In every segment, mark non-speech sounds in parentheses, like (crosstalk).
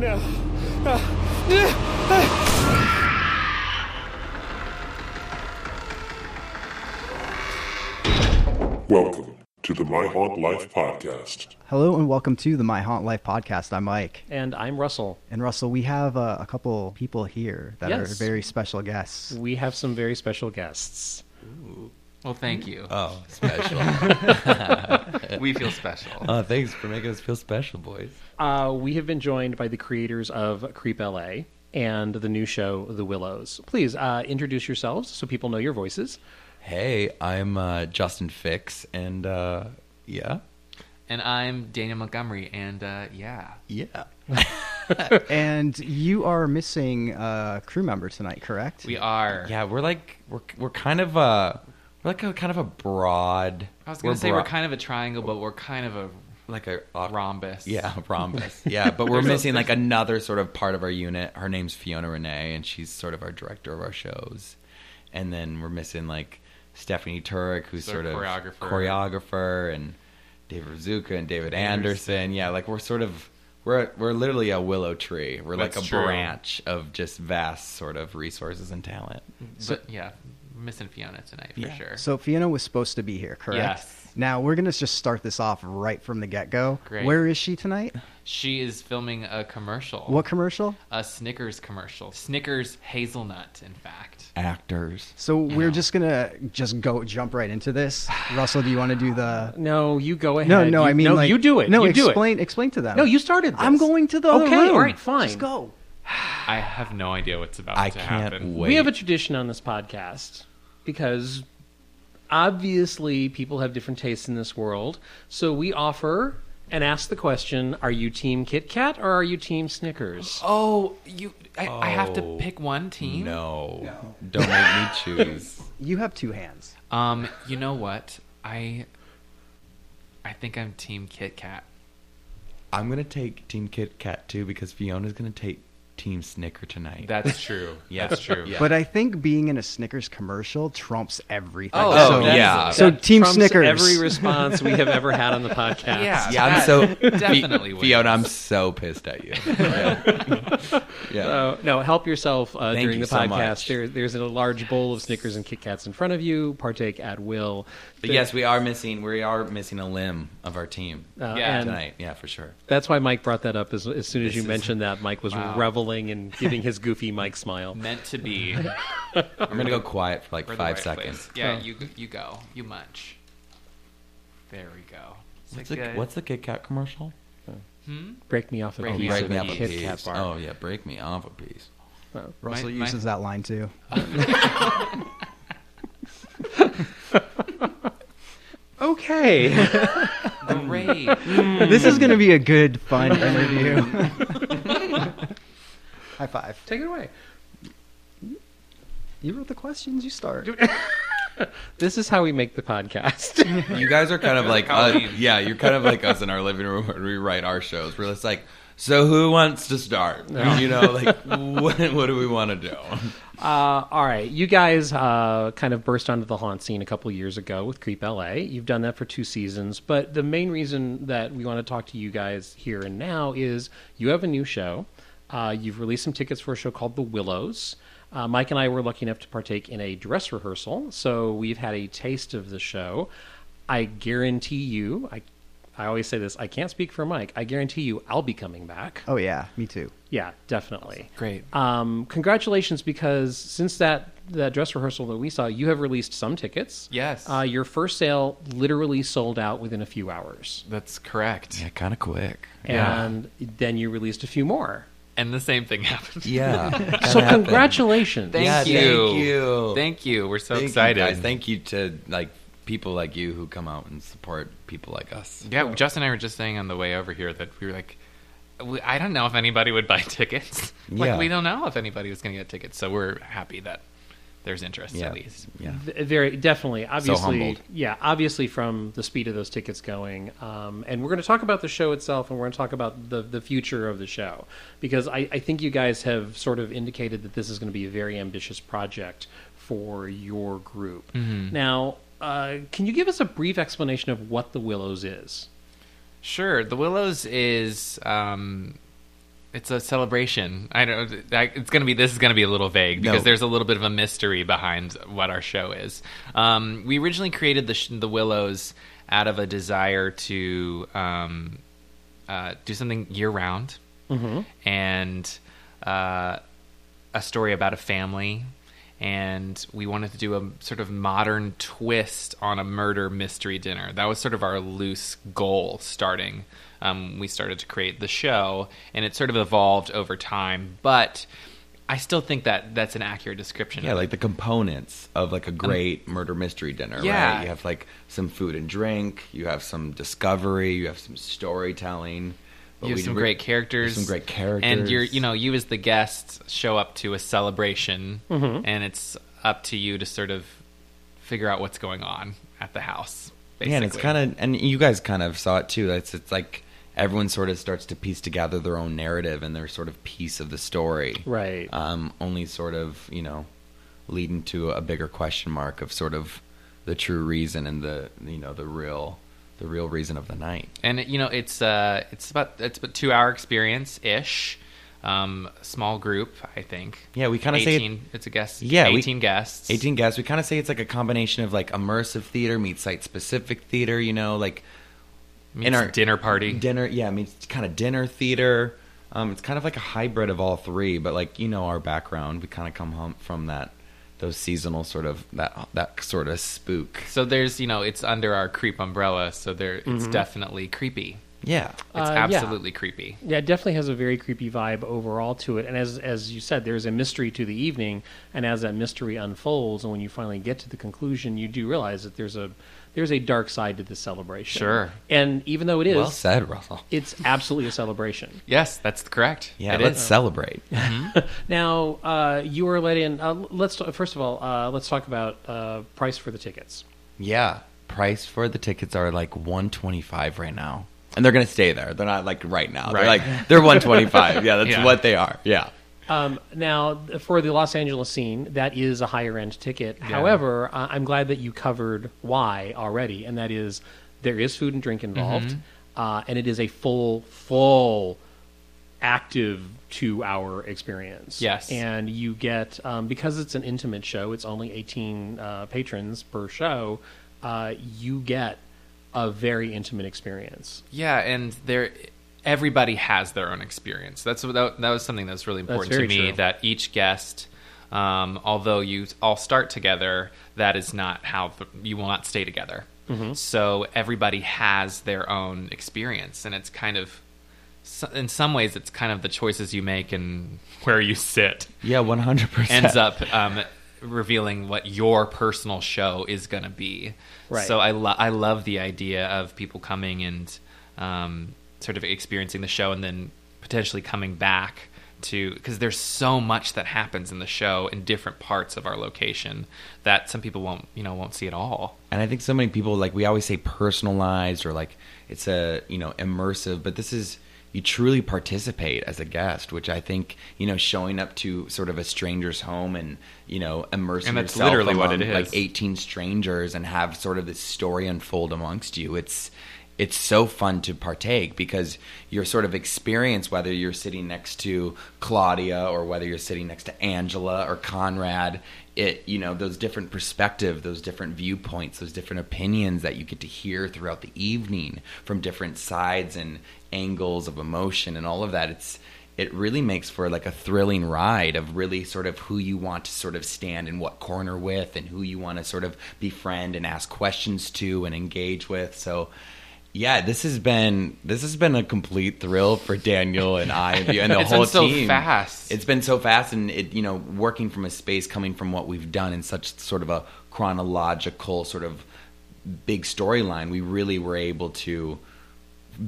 No. Welcome to the My Haunt Life podcast. Hello and welcome to the My Haunt Life podcast. I'm Mike. And I'm Russell. And Russell, we have uh, a couple people here that Yes. are very special guests. We have some very special guests. Well, thank you. Oh, special. (laughs) we feel special. oh, thanks for making us feel special, boys. Uh, we have been joined by the creators of Creep LA and the new show, The Willows. Please uh, introduce yourselves so people know your voices. Hey, I'm uh, Justin Fix, and uh, yeah, And I'm Daniel Montgomery, and uh, yeah. yeah. (laughs) and you are missing a crew member tonight, correct? We are. Yeah, we're like we're we're kind of uh we're like a kind of a broad. I was we're to say we're kind of a triangle, but we're kind of a like a, a rhombus. Yeah, a rhombus. (laughs) Yeah, but we're missing like another sort of part of our unit. Her name's Fiona Renee, and she's sort of our director of our shows. And then we're missing like Stephanie Turek, who's So sort of choreographer. choreographer, and David Zuka and David Anderson. Yeah, like we're sort of we're we're literally a willow tree. We're like a true. branch of just vast sort of resources and talent. Mm, but yeah, missing Fiona tonight for Yeah. sure. So Fiona was supposed to be here, correct? Yes. Now we're gonna just start this off right from the get go. Great. Where is she tonight? she is filming a commercial. What commercial? A Snickers commercial. Snickers hazelnut, in fact. Actors. So we're know. just gonna just go jump right into this. Russell, do you want to do the? (sighs) No, you go ahead. No, no, You- I mean no, like you do it. No, you do explain it. explain to them. No, you started. This. I'm going to the other Okay, room. all right, fine. Just go. (sighs) I have no idea what's about I to can't happen. wait. We have a tradition on this podcast because obviously people have different tastes in this world. So we offer and ask the question: Are you Team Kit Kat or are you Team Snickers? Oh, you! I, I have to Oh, pick one team. No, don't make me (laughs) choose. You have two hands. Um, you know what? I I think I'm Team Kit Kat. I'm gonna take Team Kit Kat too because Fiona's gonna take Team Snicker tonight. That's true. (laughs) Yeah. That's true. Yeah. But I think being in a Snickers commercial trumps everything. Oh, Oh, so, that- yeah. So That Team Snickers. Every response we have ever had on the podcast. Yeah. yeah, I'm so definitely Fi- wins. Fiona. I'm so pissed at you. Yeah. (laughs) Yeah. Uh, no, help yourself uh, Thank during you the so podcast. much. There, there's a large bowl of Snickers and Kit Kats in front of you. Partake at will. But yes, we are missing. We are missing a limb of our team Uh, Yeah. tonight. Yeah, for sure. that's why Mike brought that up. As, as soon as This you is- mentioned that, Mike was Wow. reveling and giving his goofy Mike smile. (laughs) meant to be. I'm gonna go quiet for like We're the five right seconds. place. Yeah, Oh. you you go. You munch. There we go. Is What's it the, good? what's the Kit Kat commercial? Hmm? Break me off a Break piece me break of me off a Kit piece. Kat bar. Oh yeah, break me off a piece. Russell My- my- uses that line too. (laughs) Okay, Great. (laughs) this is going to be a good, fun interview. High five. take it away. You wrote the questions. You start. (laughs) This is how we make the podcast. (laughs) You guys are kind of like, uh, yeah, you're kind of like us in our living room when we write our shows. We're just like, so who wants to start? You know, like, (laughs) what, what do we want to do? Uh, all right, you guys uh, kind of burst onto the haunt scene a couple years ago with Creep LA. You've done that for two seasons, but the main reason that we want to talk to you guys here and now is you have a new show. Uh, you've released some tickets for a show called The Willows. Uh, Mike and I were lucky enough to partake in a dress rehearsal, so we've had a taste of the show. I guarantee you, I, I always say this, I can't speak for Mike. I guarantee you, I'll be coming back. Oh yeah, me too. Yeah, definitely. Great. Um, congratulations, because since that that dress rehearsal that we saw, you have released some tickets. Yes. Uh, your first sale literally sold out within a few hours, That's correct. Yeah, kind of quick. Yeah. and then you released a few more. And the same thing (laughs) happened. Yeah. so congratulations. Thank Yeah, you. thank you. Thank you. We're so Thank you, excited. guys. Thank you to like people like you who come out and support people like us. Yeah, Justin and I were just saying on the way over here that we were like, I don't know if anybody would buy (laughs) tickets. like, Yeah. we don't know if anybody was going to get tickets. So we're happy that there's interest Yeah. at least. Yeah. V- Very definitely, obviously, humbled. yeah, obviously from the speed of those tickets going, um, and we're going to talk about the show itself, and we're going to talk about the the future of the show because I, I think you guys have sort of indicated that this is going to be a very ambitious project for your group. Now, uh, can you give us a brief explanation of what the Willows is? Sure. The Willows is um, it's a celebration. I don't. It's gonna be. This is gonna be a little vague because No. there's a little bit of a mystery behind what our show is. Um, we originally created the the Willows out of a desire to um, uh, do something year round, and uh, a story about a family. And we wanted to do a sort of modern twist on a murder mystery dinner. That was sort of our loose goal starting. Um, we started to create the show, and it sort of evolved over time. But I still think that that's an accurate description. Yeah, like the components of like a great murder mystery dinner, yeah. right? You have like some food and drink, you have some discovery, you have some storytelling. But you have some we- great characters, some great characters. and you're you know you as the guest show up to a celebration, Mm-hmm. and it's up to you to sort of figure out what's going on at the house. Basically. Yeah, and it's kind of, and you guys kind of saw it too. It's it's like everyone sort of starts to piece together their own narrative and their sort of piece of the story, Right. Um, only sort of you know leading to a bigger question mark of sort of the true reason and the you know the real the real reason of the night. and you know it's uh it's about it's about two hour experience ish. Um, small group, I think. Yeah, we kinda say it- it's a guest. Yeah, we- eighteen guests. 18 guests. We kind of say it's like a combination of like immersive theater meets site specific theater, you know, like in our dinner party. Dinner, yeah, meets kind of dinner theater. Um, it's kind of like a hybrid of all three, but like you know our background, we kind of come home from that those seasonal sort of that that sort of spook. so there's you know it's under our creep umbrella, so there it's definitely creepy. Yeah. It's Uh, yeah. absolutely creepy. Yeah, it definitely has a very creepy vibe overall to it. And as as you said, there's a mystery to the evening, and as that mystery unfolds, and when you finally get to the conclusion, you do realize that there's a there's a dark side to this celebration. Sure. And even though it is, Well said, Russell. it's absolutely a celebration. (laughs) Yes, that's correct. Yeah, It let's is. celebrate. (laughs) Now, uh, you were let in. Uh, let's first of all, uh, let's talk about uh, price for the tickets. yeah, price for the tickets are like 125 right now. And they're going to stay there. They're not like right now. They're Right. like they're 125. (laughs) Yeah, that's Yeah. what they are. Yeah. Um, now, for the Los Angeles scene, that is a higher end ticket. However, uh, I'm glad that you covered why already, and that is there is food and drink involved, Mm-hmm. uh, and it is a full, full, active two hour experience. Yes. And you get, um, because it's an intimate show, it's only 18 uh, patrons per show, uh, you get a very intimate experience. Yeah, and there, everybody has their own experience. That's that, that was something that's really That's important to me. true. That each guest, um, although you all start together, that is not how the, you will not stay together. Mm-hmm. So everybody has their own experience, and it's kind of, in some ways, it's kind of the choices you make and where you sit Yeah, 100%. ends up um, revealing what your personal show is going to be. Right. So I lo- I love the idea of people coming and um, sort of experiencing the show and then potentially coming back to because there's so much that happens in the show in different parts of our location that some people won't you know won't see at all. And I think so many people like we always say personalized or like it's a you know immersive, but this is you truly participate as a guest, which I think you know showing up to sort of a stranger's home and you know immersing And that's yourself literally what it is. like eighteen strangers and have sort of this story unfold amongst you. It's it's so fun to partake because your sort of experience, whether you're sitting next to Claudia or whether you're sitting next to Angela or Conrad, it you know those different perspective, those different viewpoints, those different opinions that you get to hear throughout the evening from different sides and angles of emotion and all of that. It's it really makes for like a thrilling ride of really sort of who you want to sort of stand in what corner with and who you want to sort of befriend and ask questions to and engage with. So yeah, this has been this has been a complete thrill for Daniel and I and the It's whole been so team. fast. It's been so fast, and it you know working from a space coming from what we've done in such sort of a chronological sort of big storyline. We really were able to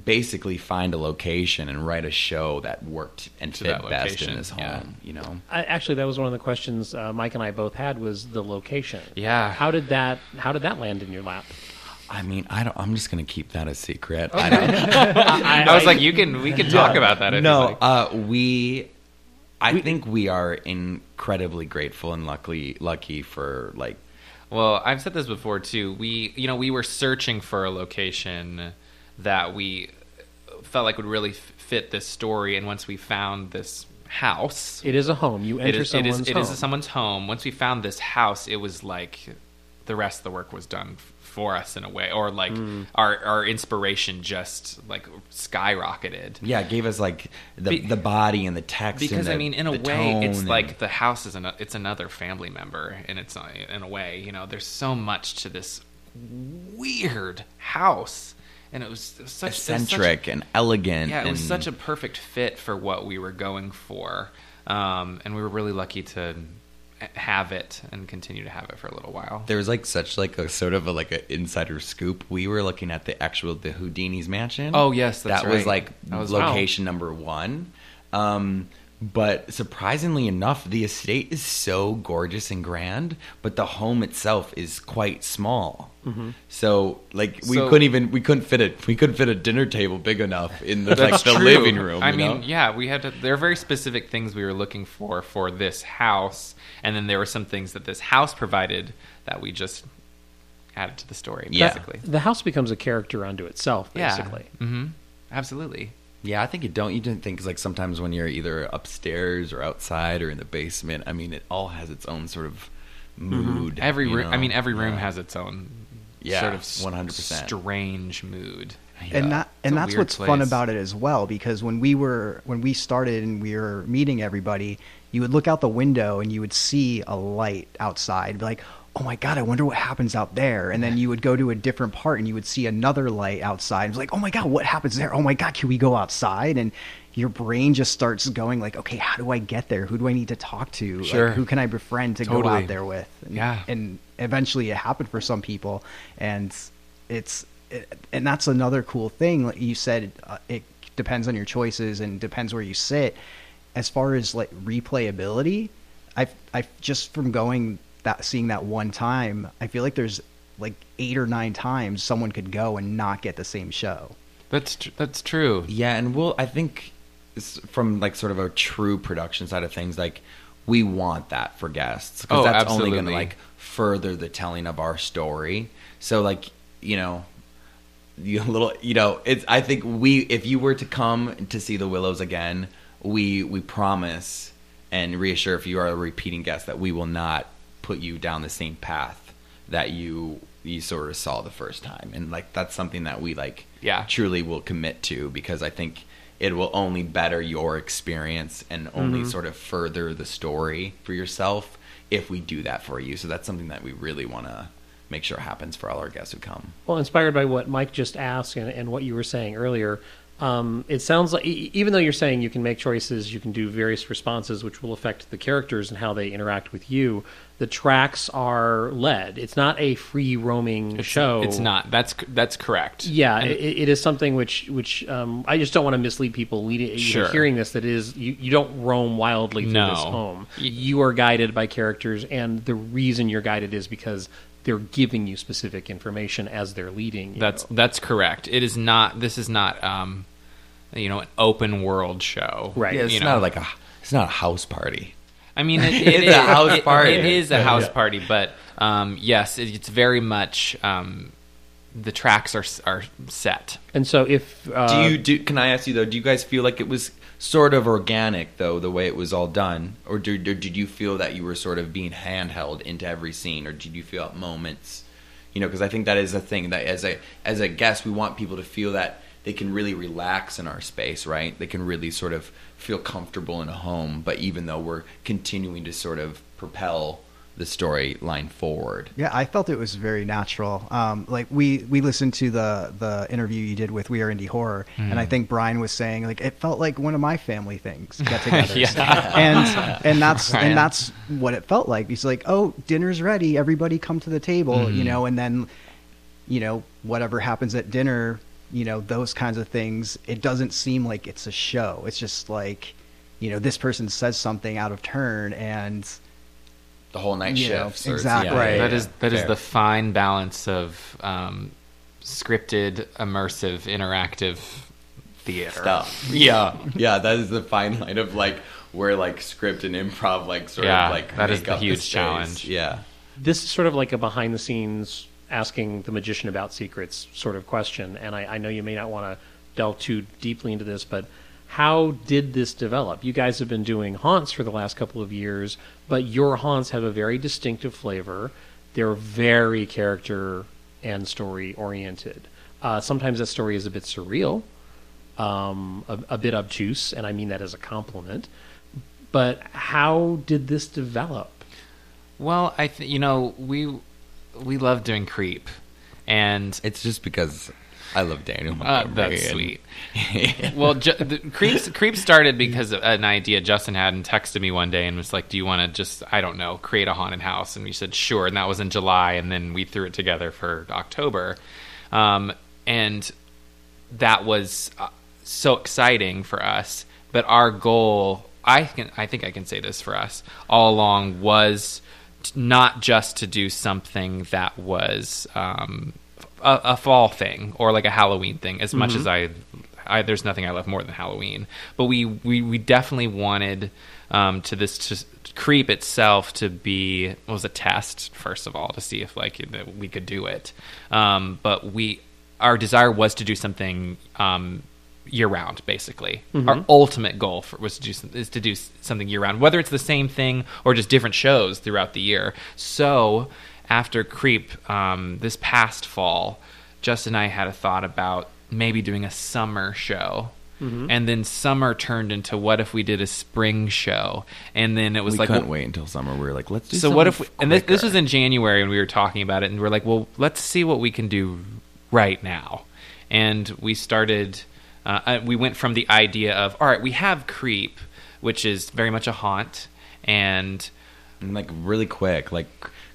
basically find a location and write a show that worked and To fit best location, in this home. yeah. You know. I, actually, that was one of the questions uh, Mike and I both had was the location. Yeah. How did that How did that land in your lap? I mean, I don't. I'm just gonna keep that a secret. I don't, (laughs) I, was like, you can we can talk about that. If no, like. uh, we. I think we are incredibly grateful and lucky, lucky for like Well, I've said this before too. We, you know, we were searching for a location that we felt like would really fit this story. And once we found this house, It is a home. You it enter is, it someone's is, it home. is someone's home. Once we found this house, it was like the rest of the work was done f- for us in a way, or like Hmm. our our inspiration just like skyrocketed. Yeah, it gave us like the Be- the body and the text. Because and I mean, in a way, it's tone like the house is an, it's another family member, and it's in a way, you know, there's so much to this weird house, and it was, it was such was such- eccentric and elegant. yeah, it was and- such a perfect fit for what we were going for, um, and we were really lucky to have it and continue to have it for a little while. There was like such like a sort of a, like an insider scoop. We were looking at the actual the Houdini's mansion. Oh, yes, that's that was like That was- location number one. Um, but surprisingly enough, the estate is so gorgeous and grand, but the home itself is quite small. So like we So- couldn't even we couldn't fit it we couldn't fit a dinner table big enough in the like the true. living room. I you mean, know? yeah, we had to. There are very specific things we were looking for for this house, and then there were some things that this house provided that we just added to the story. Yeah. Basically, the house becomes a character unto itself, basically. Yeah. Mm-hmm. Absolutely. Yeah, I think you don't. You didn't think like sometimes when you're either upstairs or outside or in the basement. I mean, it all has its own sort of mood. Mm-hmm. Every you room. I mean, every room Yeah. has its own Yeah, sort of 100%. strange mood. Yeah. and that and that's weird what's fun about it as well because when we were when we started and we were meeting everybody you would look out the window and you would see a light outside be like oh my god i wonder what happens out there. And then you would go to a different part and you would see another light outside. And it's like oh my god what happens there? Oh my god can we go outside? And your brain just starts going like okay how do i get there? Who do i need to talk to? Like, Sure. who can i befriend to go out there with? And, Yeah. and eventually it happened for some people. And it's it, and that's another cool thing. Like you said uh, it depends on your choices and depends where you sit. As far as like replayability i i just from going that seeing that one time i feel like there's like eight or nine times someone could go and not get the same show That's tr- that's true. Yeah, and we'll. I think from like sort of a true production side of things, like we want that for guests because Oh, that's only going to like further the telling of our story. So like you know. You (laughs) little, you know, it's. I think we, if you were to come to see the Willows again, we we promise and reassure if you are a repeating guest that we will not put you down the same path that you you sort of saw the first time, and like that's something that we like Yeah. truly will commit to because I think it will only better your experience and only Mm-hmm. sort of further the story for yourself if we do that for you. So that's something that we really want to make sure happens for all our guests who come. Well, inspired by what Mike just asked and, and what you were saying earlier, um, it sounds like even though you're saying you can make choices, you can do various responses which will affect the characters and how they interact with you. The tracks are led. It's not a free roaming It's, show. It's not. That's that's correct. Yeah, it, it is something which which um, I just don't want to mislead people leading, Sure. hearing this. That is, you, you don't roam wildly through No. this home. You are guided by characters, and the reason you're guided is because they're giving you specific information as they're leading. You That's know. that's correct. It is not. This is not. Um, you know, an open world show. Right. Yeah, it's you not know. like a it's not a house party. I mean, (laughs) it, it It's is a house it- party. It is a house party, but um, yes, it, it's very much. Um, the tracks are are set. and so if uh, do you do? Can I ask you though? Do you guys feel like it was sort of organic though, the way it was all done, or did, or did you feel that you were sort of being handheld into every scene, or did you feel at moments? You know, because I think that is a thing that as a as a guest, we want people to feel that they can really relax in our space, right? They can really sort of feel comfortable in a home, but even though we're continuing to sort of propel the storyline forward. Yeah, I felt it was very natural. Um, like we we listened to the the interview you did with We Are Indie Horror, and I think Brian was saying like it felt like one of my family things get-togethers, (laughs) Yeah. and and that's Brian. (laughs) and that's what it felt like. He's like, oh, dinner's ready, everybody come to the table, you know, and then you know whatever happens at dinner, you know those kinds of things. It doesn't seem like it's a show. It's just like you know this person says something out of turn and The whole night You know, shifts. exactly. yeah, Right. That is yeah. that is Fair. the fine balance of um, scripted, immersive, interactive theater stuff. Yeah, yeah, that is the fine line of like where like script and improv like sort Yeah, of like that is make the up huge space. challenge. Yeah, this is sort of like a behind the scenes asking the magician about secrets sort of question and i, I know you may not want to delve too deeply into this, but how did this develop? You guys have been doing haunts for the last couple of years, but your haunts have a very distinctive flavor. They're very character and story oriented. Uh, sometimes that story is a bit surreal, um, a, a bit obtuse, and I mean that as a compliment. But how did this develop? Well, I th- you know we we love doing creep, and It's just because I love Daniel. uh, that's sweet. (laughs) well, ju- the creeps started because of an idea Justin had and texted me one day and was like, "Do you want to just I don't know create a haunted house?" And we said sure, and that was in July, and then we threw it together for October, um, and that was uh, so exciting for us. But our goal, I can, I think I can say this for us all along, was t- not just to do something that was um, a, a fall thing or like a Halloween thing. As much as I, I, there's nothing I love more than Halloween. But we we, we definitely wanted um, to this to creep itself to be was a test first of all to see if like we could do it. Um, but we our desire was to do something um, year round. Basically, our ultimate goal for, was to do some, is to do something year round, whether it's the same thing or just different shows throughout the year. So after Creep um, this past fall, Justin and I had a thought about maybe doing a summer show. And then summer turned into what if we did a spring show? And then it was we like, couldn't well- wait until summer. We were like, let's do. so what if we, and this, this was in January and we were talking about it and we are like, well, let's see what we can do right now. And we started uh, uh, we went from the idea of all right, we have creep, which is very much a haunt and And, like really quick like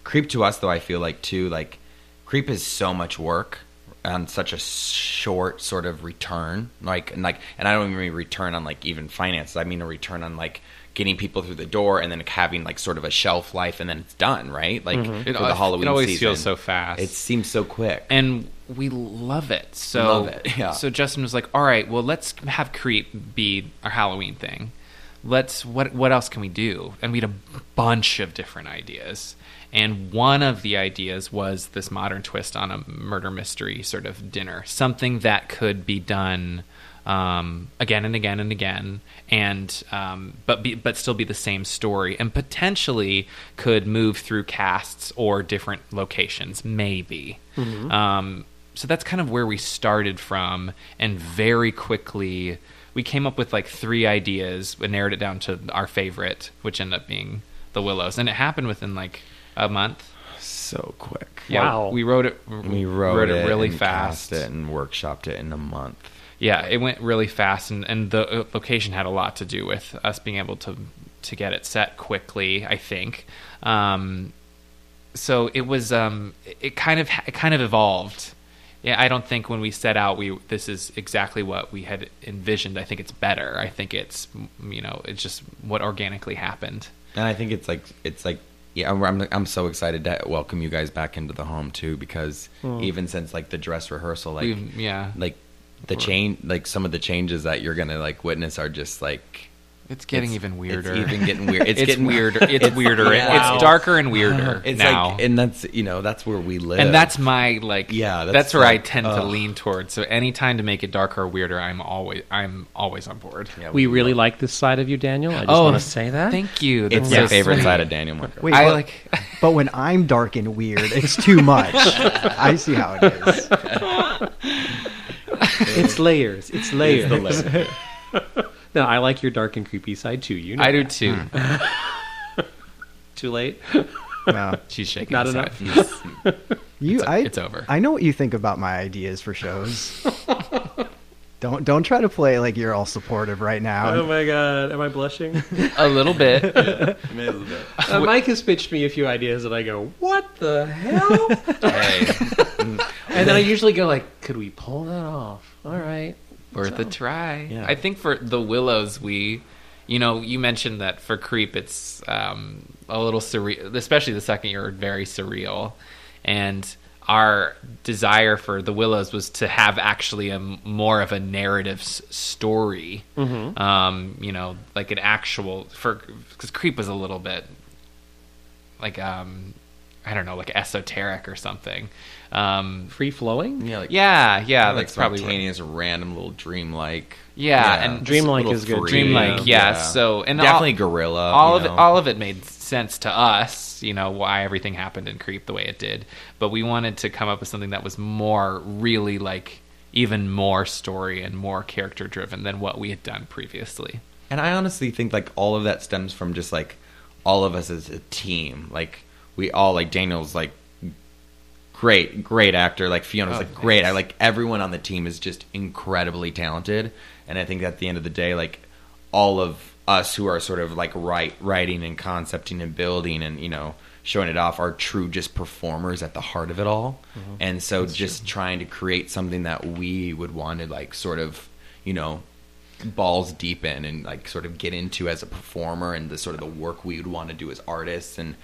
creep to us though i feel like too like creep is so much work on such a short sort of return like and like and i don't even mean return on like even finances i mean a return on like getting people through the door and then having like sort of a shelf life and then it's done right like mm-hmm. It for al- the halloween it always season. feels so fast. it seems so quick and we love it. So Love it, (laughs) yeah. So Justin was like, "All right, well, let's have Creep be our Halloween thing. Let's what what else can we do?" And we had a bunch of different ideas. And one of the ideas was this modern twist on a murder mystery sort of dinner, something that could be done um, again and again and again, and um, but be, but still be the same story, and potentially could move through casts or different locations, maybe. Um, so that's kind of where we started from, and very quickly we came up with like three ideas and narrowed it down to our favorite, which ended up being the Willows, and it happened within like a month. so quick Yeah, Wow. we wrote it. we wrote, it, really and fast. cast it and workshopped it in a month Yeah, it went really fast, and, and the uh, location had a lot to do with us being able to to get it set quickly. I think. Um, so it was. Um, it- it kind of it kind of evolved. Yeah, I don't think when we set out, we this is exactly what we had envisioned. I think it's better. I think it's you know it's just what organically happened. And I think it's like it's like yeah, I'm I'm, so excited to welcome you guys back into the home too because hmm. even since like the dress rehearsal, like We've- yeah, like the change, like some of the changes that you're gonna like witness are just like it's getting it's- even weirder. It's even getting weird. (laughs) It's, It's, getting (laughs) weirder. It's weirder. yeah. It's darker and weirder (laughs) It's now. like, and that's you know that's where we live, and that's my like Yeah, that's, that's where i like, tend to lean towards so anytime to make it darker or weirder i'm always i'm always on board Yeah, We really love- like this side of you, Daniel. I just Oh, want to say that. thank you It's That's my so favorite sweet. side of Daniel Montgomery. Wait, i but, like but when I'm dark and weird, it's too much. I see how it is. It's layers. It's layers. the layer. No, I like your dark and creepy side too. You know i do that. too (laughs) Too late. No. (laughs) she's shaking Not enough. (laughs) You, It's- I, it's over. I know what you think about my ideas for shows. don't don't try to play like you're all supportive right now. Oh my god, am I blushing? A little bit. yeah, a little bit uh, Mike has pitched me a few ideas, and I go, "What the hell?" hey, and then I usually go like, "Could we pull that off?" All right. Worth a try Yeah. i think for the willows we you know you mentioned that for creep it's um, a little surreal especially the second year very surreal and our desire for the willows was to have actually a more of a narrative s- story um, you know like an actual for because creep was a little bit like um I don't know, like esoteric or something. Um, Free flowing. Yeah, like, yeah, yeah, like that's probably right. spontaneous, random little dreamlike. Yeah, and Dreamlike is good, free, dreamlike, yeah. yeah. So and definitely all, gorilla. all of know. it, all of it made sense to us. You know why everything happened in Creep the way it did, but we wanted to come up with something that was more really like even more story and more character driven than what we had done previously. And I honestly think like all of that stems from just like all of us as a team. Like we all like Daniel's like great, great actor. Like Fiona's Oh, like great. I like everyone on the team is just incredibly talented. And I think at the end of the day, like all of us who are sort of like write writing and concepting and building and you know showing it off are true just performers at the heart of it all. And so just trying to create something that we would want to like sort of you know balls deep in and like sort of get into as a performer and the sort of the work we would want to do as artists and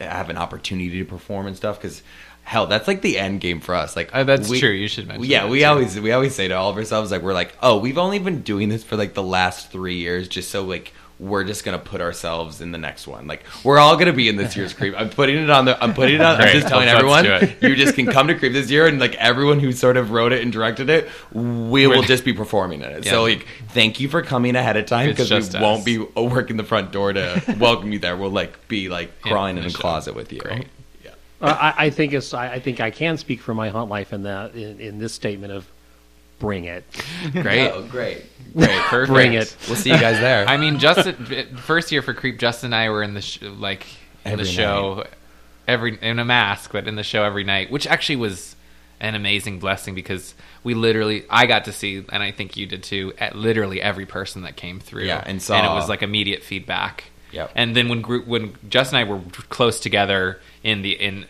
have an opportunity to perform and stuff because hell that's like the end game for us like Oh, that's we- true. You should mention yeah that, we too. always we always say to all of ourselves like we're like oh we've only been doing this for like the last three years just so like we're just gonna put ourselves in the next one. Like we're all gonna be in this year's creep. I'm putting it on the. I'm putting it on. I'm just telling Let's everyone. You just can come to creep this year, and like everyone who sort of wrote it and directed it, we will We're- just be performing in it. So like, thank you for coming ahead of time because we us. won't be uh, working the front door to welcome you there. We'll like be like Yeah, in a closet with you. Great. Yeah. Uh, I, I think it's. I, I think I can speak for my haunt life in that in, in this statement of bring it. (laughs) Great. Oh, great. Great. (laughs) Perfect. Bring it. We'll see you guys there. (laughs) I mean, Justin, first year for Creep, Justin and I were in the sh- like in Every the show every in a mask, but in the show every night, which actually was an amazing blessing because we literally I got to see, and I think you did too, at literally every person that came through. Yeah, and and it was like immediate feedback. Yep. And then when group when Justin and I were close together in the in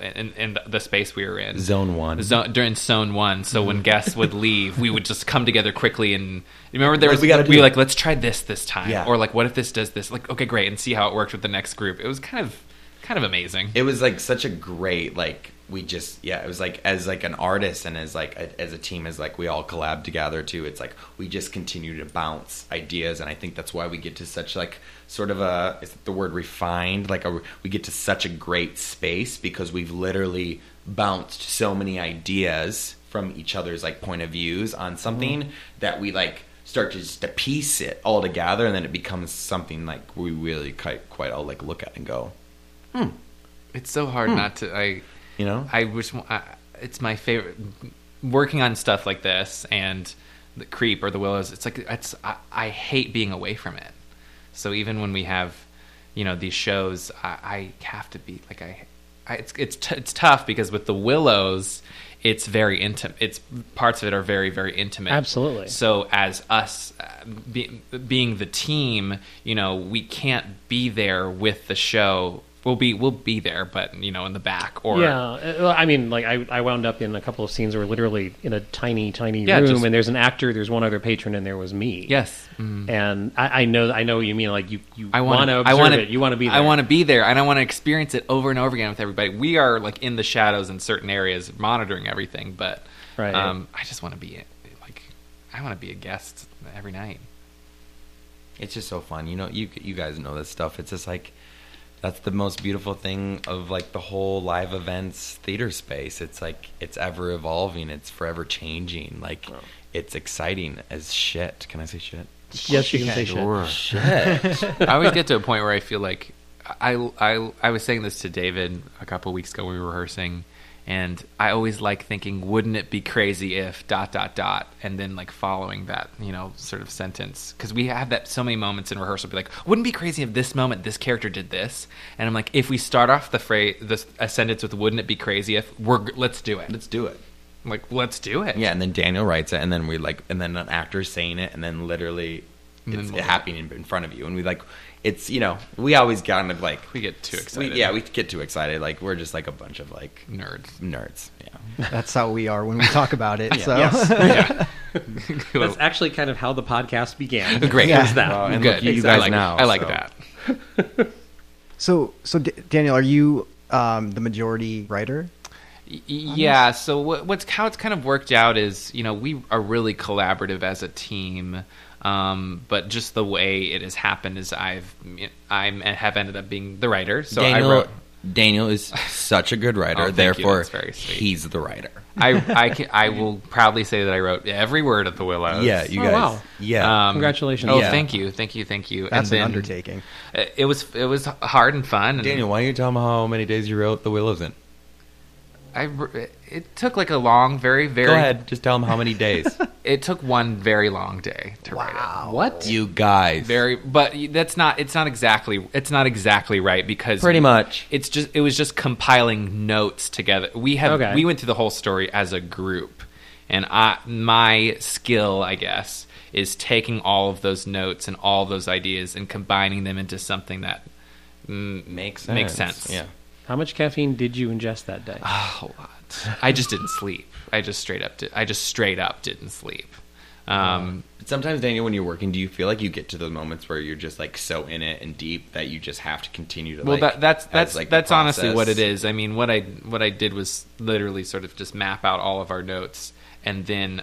in, in the space we were in, Zone one. zone, during zone one. So when mm. guests would leave, we would just come together quickly and remember there was we gotta we were like let's try this this time, Yeah. or like what if this does this? Like okay, great, and see how it worked with the next group. It was kind of kind of amazing. it was like such a great like we just yeah it was like as like an artist and as like a, as a team as like we all collab together too it's like we just continue to bounce ideas. And i think that's why we get to such like sort of a is the word refined? Like a, we get to such a great space because we've literally bounced so many ideas from each other's like point of views on something that we like start to just to piece it all together and then it becomes something like we really quite quite all like look at and go hmm It's so hard not to. I you know I wish I, it's my favorite working on stuff like this and the creep or the willows. It's like it's I, I hate being away from it. So even when we have you know these shows, I, I have to be like I. I it's it's t- it's tough because with the willows, it's very intimate. It's parts of it are very very intimate. Absolutely. So as us uh, be, being the team, you know, we can't be there with the show. We'll be we'll be there, but you know, in the back or yeah, uh, I mean, like I, I wound up in a couple of scenes where literally in a tiny, tiny Yeah, room, just- and there's an actor, there's one other patron, and there was me. Yes. Mm. and I, I know, I know what you mean. Like you, you I want want to I observe want it. You want to be. There. I want to be there, and I want to experience it over and over again with everybody. We are like in the shadows in certain areas, monitoring everything, but Right. um, I just want to be like I want to be a guest every night. it's just so fun. You know, you you guys know this stuff. It's just like that's the most beautiful thing of like the whole live events theater space. It's like it's ever evolving. It's forever changing. Like it's exciting as shit. Can I say shit? Yes, you can say shit. Shit. (laughs) I always get to a point where I feel like I, I, I was saying this to David a couple weeks ago when we were rehearsing, and I always like thinking, wouldn't it be crazy if dot dot dot, and then like following that, you know, sort of sentence because we have that so many moments in rehearsal. Be like, wouldn't it be crazy if this moment this character did this, and I'm like, if we start off the phrase this a sentence with wouldn't it be crazy if we're let's do it, Let's do it. I'm like let's do it, Yeah, and then Daniel writes it, and then we like, and then an actor's saying it, and then literally And it's then we'll- happening in front of you, and we like, it's you know, we always kind of like We get too we- excited. yeah, we get too excited. Like we're just like a bunch of like nerds. nerds. Yeah. That's how we are when we talk about it. (laughs) So (laughs) yeah. (laughs) That's actually kind of how the podcast began. Great. Yeah. That? Well, and Good. look you I guys like, now, I like so- that. so so D- Daniel, are you um, the majority writer? Y- Yeah. So what's how it's kind of worked out is you know we are really collaborative as a team, um, but just the way it has happened is I've I have ended up being the writer. So Daniel, I wrote. Daniel is (laughs) such a good writer. Oh, therefore, very he's the writer. I I, (laughs) can, I will proudly say that I wrote every word of the Willows. Yeah, you Oh, guys. wow. Yeah. Um, Congratulations. Oh, Yeah. thank you, thank you, thank you. That's and an undertaking. It it was it was hard and fun. And Daniel, why don't you tell him how many days you wrote The Willows in? I it took like a long, very very. Go ahead, just tell them how many days. (laughs) It took one very long day to write it. What? you guys. Very, but that's not. It's not exactly. It's not exactly right because Pretty much. It's just. It was just compiling notes together. We have. Okay. We went through the whole story as a group, and I my skill, I guess, is taking all of those notes and all those ideas and combining them into something that Makes sense. Makes sense. Yeah. How much caffeine did you ingest that day? a lot. I just didn't sleep. I just straight up. Did, I just straight up didn't sleep. Um, But sometimes, Daniel, when you're working, do you feel like you get to those moments where you're just like so in it and deep that you just have to continue to? well, like, that, that's that's like, that's honestly what it is. I mean, what I what I did was literally sort of just map out all of our notes, and then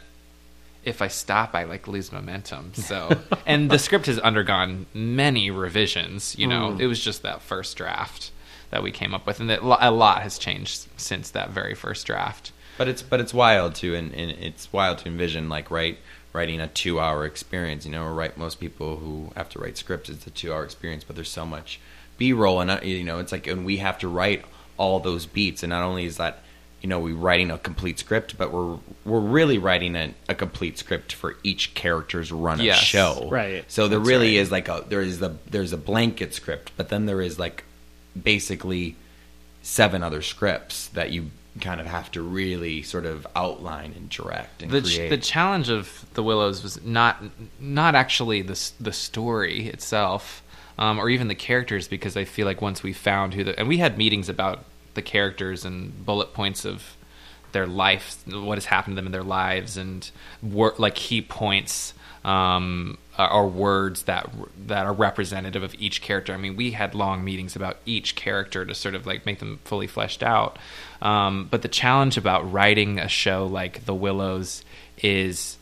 if I stop, I like lose momentum. So, (laughs) and the script has undergone many revisions. You know, it was just that first draft that we came up with, and that a lot has changed since that very first draft. But it's but it's wild to and, and it's wild to envision like right writing a two hour experience. You know, or right most people who have to write scripts it's a two hour experience, but there's so much B roll and uh, you know it's like and we have to write all those beats, and not only is that you know we writing a complete script, but we're we're really writing a, a complete script for each character's run Yes. of show. Right. So there That's really right. is like a there is the there's a blanket script, but then there is like basically seven other scripts that you kind of have to really sort of outline and direct and the ch- the challenge of the Willows was not not actually the the story itself, um, or even the characters, because I feel like once we found who the and we had meetings about the characters and bullet points of their life, what has happened to them in their lives, and wor- like key points um, uh, or words that that are representative of each character. I mean, we had long meetings about each character to sort of like make them fully fleshed out. Um, but the challenge about writing a show like The Willows is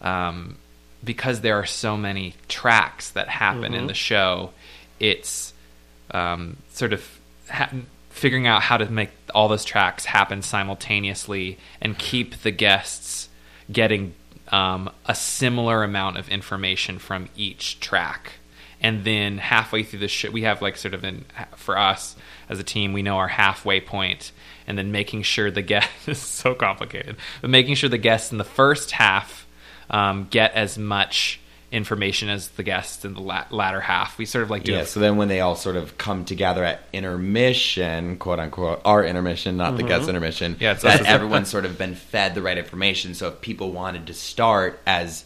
um, because there are so many tracks that happen in the show. It's um, sort of ha- figuring out how to make all those tracks happen simultaneously and keep the guests getting um, a similar amount of information from each track. And then halfway through the show, we have like sort of an for us as a team, we know our halfway point, and then making sure the guest (laughs) is so complicated, but making sure the guests in the first half um, get as much information as the guests in the la- latter half. We sort of like do yeah, it so then when they all sort of come together at intermission, quote unquote, our intermission, not the guest intermission, Mm-hmm. Yeah, it's that us. everyone's sort of been fed the right information. So if people wanted to start as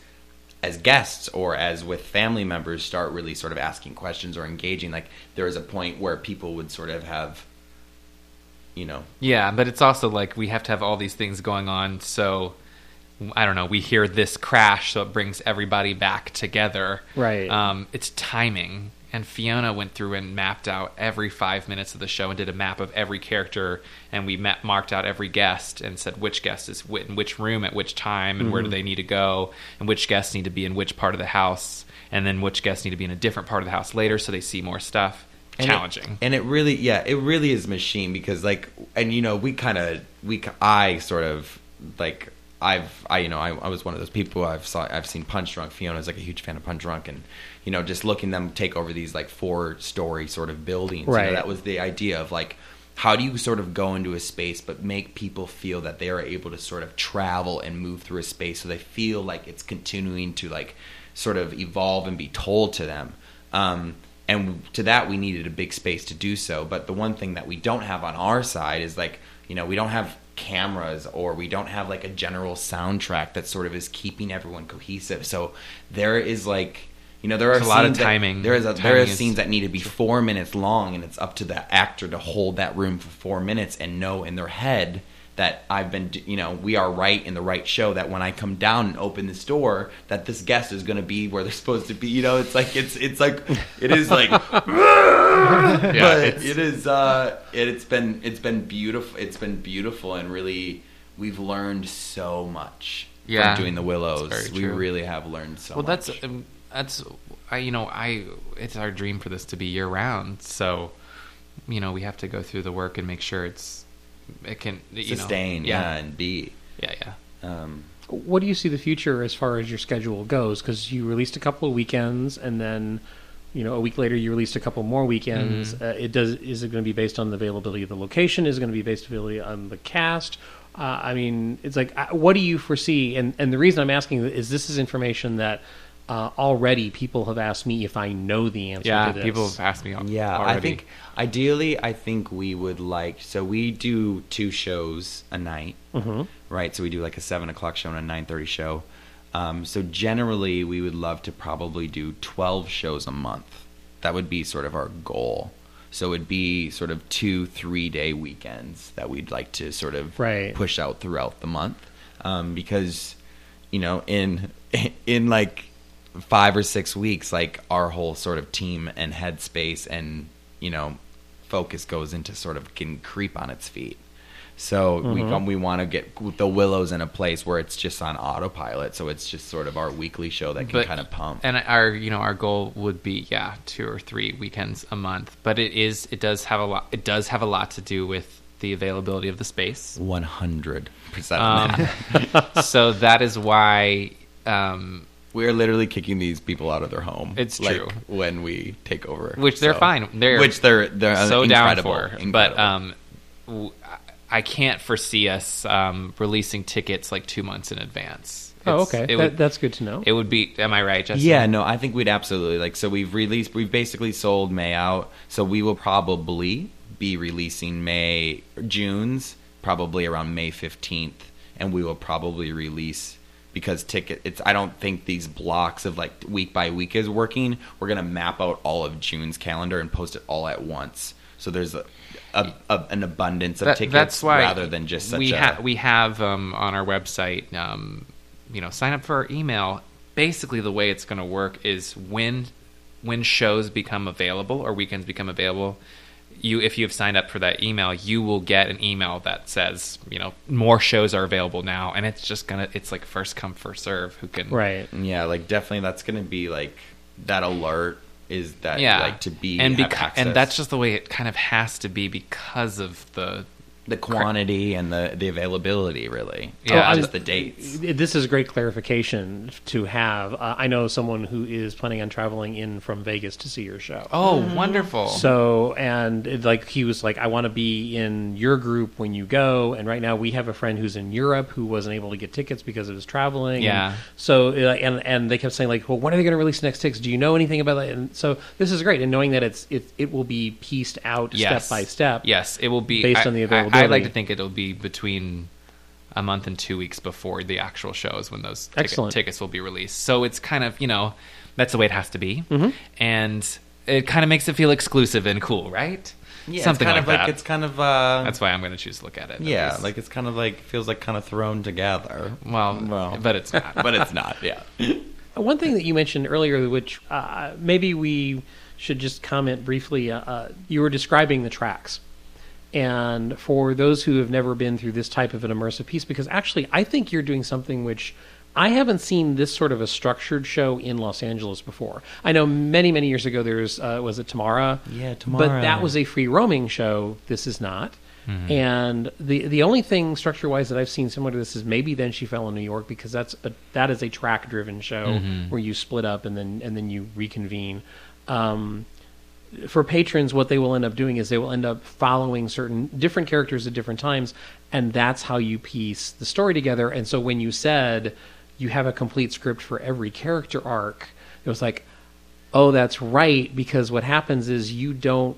as guests or as with family members, start really sort of asking questions or engaging, like there is a point where people would sort of have, you know, Yeah, but it's also like we have to have all these things going on. So I don't know. We hear this crash, so it brings everybody back together. Right. Um, it's timing. And Fiona went through and mapped out every five minutes of the show and did a map of every character. And we ma- marked out every guest and said which guest is in which room at which time and Mm-hmm. where do they need to go and which guests need to be in which part of the house and then which guests need to be in a different part of the house later so they see more stuff. And it- Challenging. and it really, yeah, it really is machine because like, and you know, we kind of, we, I sort of like, I've, I, you know, I, I was one of those people. I've saw, I've seen Punchdrunk. Fiona's like a huge fan of Punchdrunk, and you know, just looking them take over these like four story sort of buildings. you know, Right. that was the idea of like, how do you sort of go into a space but make people feel that they are able to sort of travel and move through a space so they feel like it's continuing to like sort of evolve and be told to them. Um, and to that we needed a big space to do so but the one thing that we don't have on our side is like you know we don't have cameras or we don't have like a general soundtrack that sort of is keeping everyone cohesive so there is like you know there are a lot of scenes that- timing. there is a, there are is- scenes that need to be four minutes long and it's up to the actor to hold that room for four minutes and know in their head that I've been, you know, we are right in the right show. That when I come down and open this door, that this guest is going to be where they're (laughs) supposed to be. You know, it's like it's it's like it is like, (laughs) but it's- it is. Uh, it, it's been it's been beautiful. It's been beautiful and really, we've learned so much Yeah, from doing the Willows. We really have learned so. Much. Well much. that's um, that's I you know I it's our dream for this to be year round so you know, we have to go through the work and make sure it's it can you know, sustain, yeah. and be. yeah, yeah. Um, What do you see the future as far as your schedule goes? Because you released a couple of weekends, and then you know a week later you released a couple more weekends. Uh, it does is it going to be based on the availability of the location? Is it going to be based availability on the cast? Uh, I mean, it's like uh, what do you foresee? And and the reason I'm asking is this is information that. Uh, already, people have asked me if I know the answer Yeah, to this. people have asked me. al- Yeah, already. I think ideally, I think we would like. So we do two shows a night, Mhm. right? So we do like a seven o'clock show and a nine thirty show. Um, so generally, we would love to probably do twelve shows a month. That would be sort of our goal. So it'd be sort of two three day weekends that we'd like to sort of Right. push out throughout the month, um, because you know in (laughs) in like five or six weeks, like our whole sort of team and headspace and you know focus goes into sort of can creep on its feet. So we come, we want to get the Willows in a place where it's just on autopilot. So it's just sort of our weekly show that can But- kind of pump. And our, you know, our goal would be, yeah, two or three weekends a month. But it is, it does have a lot. It does have a lot to do with the availability of the space. One hundred percent. Um, (laughs) so that is why, um, We're literally kicking these people out of their home. It's like, true. when we take over, which they're So- fine. They're which they're they're so down for. incredible. But um, w- I can't foresee us um, releasing tickets like two months in advance. Oh, okay, that, would, that's good to know. it would be. Am I right, Justin? Yeah, no, I think we'd absolutely like. So we've released, we've basically sold May out. So we will probably be releasing May, June's probably around May fifteenth, and we will probably release because ticket. It's. I don't think these blocks of like week by week is working. We're gonna map out all of June's calendar and post it all at once. So there's a, a, a an abundance of That- tickets rather than just such we a. ha- we have um, on our website. Um, you know, sign up for our email. Basically, the way it's going to work is when when shows become available or weekends become available. You, if you have signed up for that email, you will get an email that says, you know, more shows are available now, and it's just gonna, it's like first come first serve. Who can, right. yeah, like definitely that's gonna be like that alert is that Yeah, like to be and have beca- and that's just the way it kind of has to be because of the the quantity and the the availability really Yeah, Not I- just the dates This is a great clarification to have. Uh, I know someone who is planning on traveling in from Vegas to see your show. oh wonderful. So, and it, like he was like, I want to be in your group when you go. And right now, we have a friend who's in Europe who wasn't able to get tickets because of his traveling. Yeah. And so, uh, and and they kept saying like, well, when are they going to release the next tickets? Do you know anything about that? And so, this is great. And knowing that it's it it will be pieced out yes. step by step. Yes, it will be based I- on the I- availability. I'd like to think it'll be between a month and two weeks before the actual shows when those ticket- Excellent. tickets will be released. So it's kind of you know that's the way it has to be, Mm-hmm. and it kind of makes it feel exclusive and cool, right? yeah Something it's kind like of like that. it's kind of uh That's why I'm going to choose to look at it. yeah least. like it's kind of like feels like kind of thrown together well, Well. but it's not. but it's not yeah (laughs) One thing that you mentioned earlier, which uh, maybe we should just comment briefly, uh, uh, you were describing the tracks. And for those who have never been through this type of an immersive piece, because actually I think you're doing something which I haven't seen this sort of a structured show in Los Angeles before. I know many, many years ago there's, uh, was it Tamara? Yeah, But that was a free roaming show. This is not. And the the only thing structure wise that I've seen similar to this is maybe then she fell in New York because that's a, that is a track driven show where you split up and then and then you reconvene. Um, for patrons, what they will end up doing is they will end up following certain different characters at different times, and that's how you piece the story together. And so when you said you have a complete script for every character arc, it was like, oh, that's right, because what happens is you don't.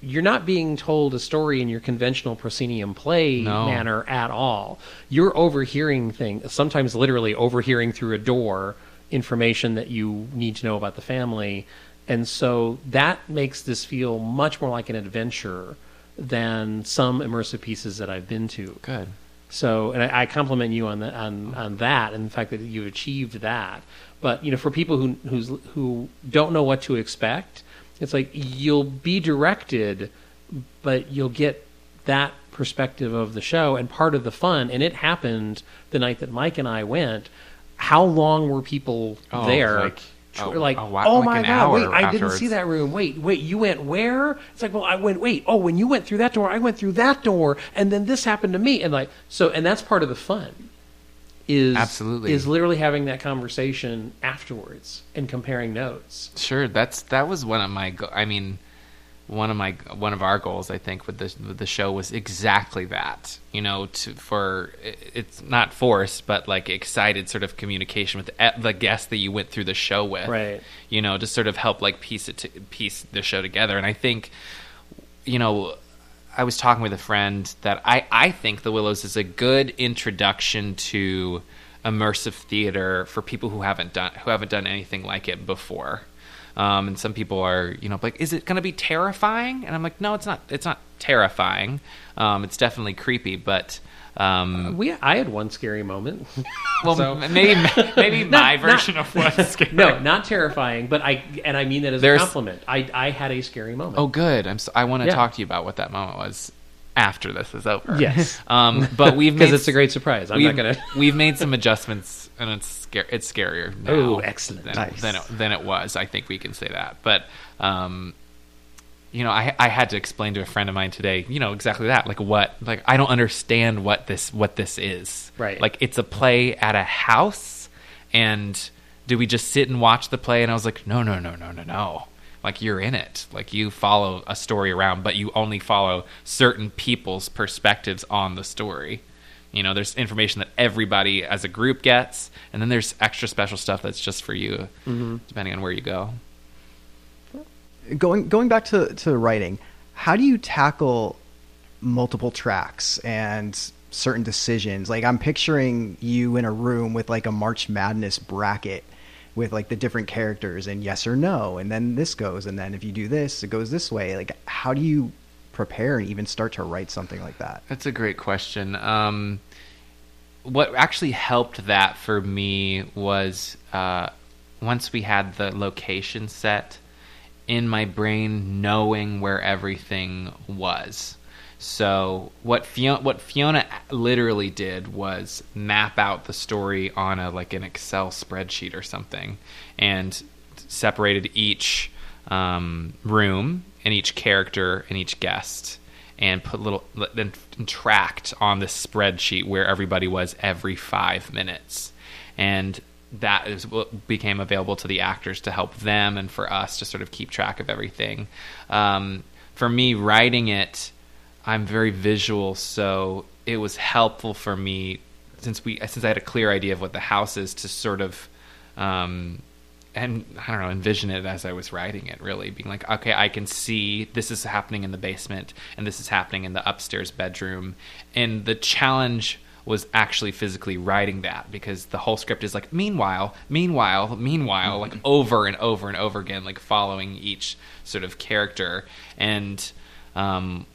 You're not being told a story in your conventional proscenium play No. manner at all. You're overhearing things, sometimes literally overhearing through a door information that you need to know about the family. And so that makes this feel much more like an adventure than some immersive pieces that I've been to. Good. So, and I, I compliment you on that, on, on that, and the fact that you've achieved that. But you know, for people who who's, who don't know what to expect, it's like you'll be directed, but you'll get that perspective of the show and part of the fun. And it happened the night that Mike and I went. How long were people Oh, there? like Oh, like, a wa- oh like my god, wait, hour I didn't see that room. Wait, wait, you went where? It's like, well, I went. Wait, oh, when you went through that door, I went through that door, and then this happened to me, and like, so, and that's part of the fun. Is Absolutely. is literally having that conversation afterwards and comparing notes. Sure, that's that was one of my. Go- I mean, one of my one of our goals, I think, with the with the show was exactly that. You know, to for it's not forced, but like excited sort of communication with the, the guests that you went through the show with. Right. You know, to sort of help like piece it to, piece the show together. And I think, you know, I was talking with a friend that I, I think The Willows is a good introduction to immersive theater for people who haven't done who haven't done anything like it before. Um, and some people are, you know, like, is it going to be terrifying? And I'm like, no, it's not. It's not terrifying. Um, it's definitely creepy, but um, We, I had one scary moment. (laughs) well, so- maybe (laughs) maybe my not- version of what's (laughs) scary. no, not terrifying, but I and I mean that as There's- a compliment. I I had a scary moment. Oh, good. I'm. So, I want to Yeah. talk to you about what that moment was after this is over. Yes. Um, but (laughs) we've because it's a great surprise. I'm not gonna. (laughs) we've made some adjustments, and it's scare. It's scarier now. Oh, excellent. Than, Nice. than, it, than it was. I think we can say that. But, um, you know, I I had to explain to a friend of mine today. You know exactly that. Like what? Like I don't understand what this what this is. Right. Like it's a play at a house, and do we just sit and watch the play? And I was like, no, no, no, no, no, no. Like you're in it. Like you follow a story around, but you only follow certain people's perspectives on the story. You know, there's information that everybody as a group gets, and then there's extra special stuff that's just for you, mm-hmm. depending on where you go. going going back to to writing, how do you tackle multiple tracks and certain decisions? Like I'm picturing you in a room with like a March Madness bracket with like the different characters and yes or no, and then this goes, and then if you do this, it goes this way. Like how do you prepare and even start to write something like that? That's a great question. Um, what actually helped that for me was uh, once we had the location set in my brain, knowing where everything was. So what Fiona, what Fiona literally did was map out the story on a like an Excel spreadsheet or something, and separated each um, room and each character and each guest, and put little then tracked on this spreadsheet where everybody was every five minutes, and that is what became available to the actors to help them and for us to sort of keep track of everything. Um, for me, writing it, I'm very visual, so it was helpful for me since we since I had a clear idea of what the house is to sort of um, and I don't know, envision it as I was writing it, really being like, okay, I can see this is happening in the basement and this is happening in the upstairs bedroom. And the challenge was actually physically writing that because the whole script is like, meanwhile, meanwhile, meanwhile, like over and over and over again, like following each sort of character. And, um,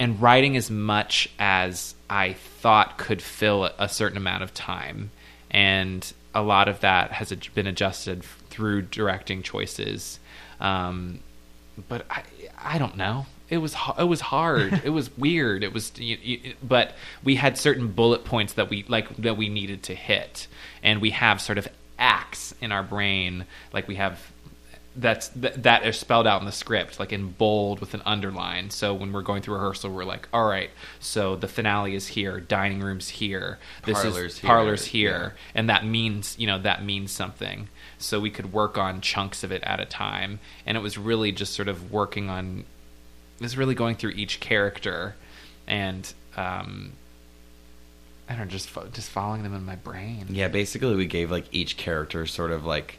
and writing as much as I thought could fill a certain amount of time. And a lot of that has been adjusted through directing choices. Um, but I, I don't know. It was it was hard. (laughs) it was weird. It was, you, you, but we had certain bullet points that we like that we needed to hit, and we have sort of acts in our brain, like we have that's th- that is spelled out in the script like in bold with an underline. So when we're going through rehearsal we're like all right so the finale is here dining rooms here this Parlors is here, parlors here yeah. and that means you know that means something. So we could work on chunks of it at a time. And it was really just sort of working on it was really going through each character and um i don't know just fo- just following them in my brain. Yeah, basically we gave like each character sort of like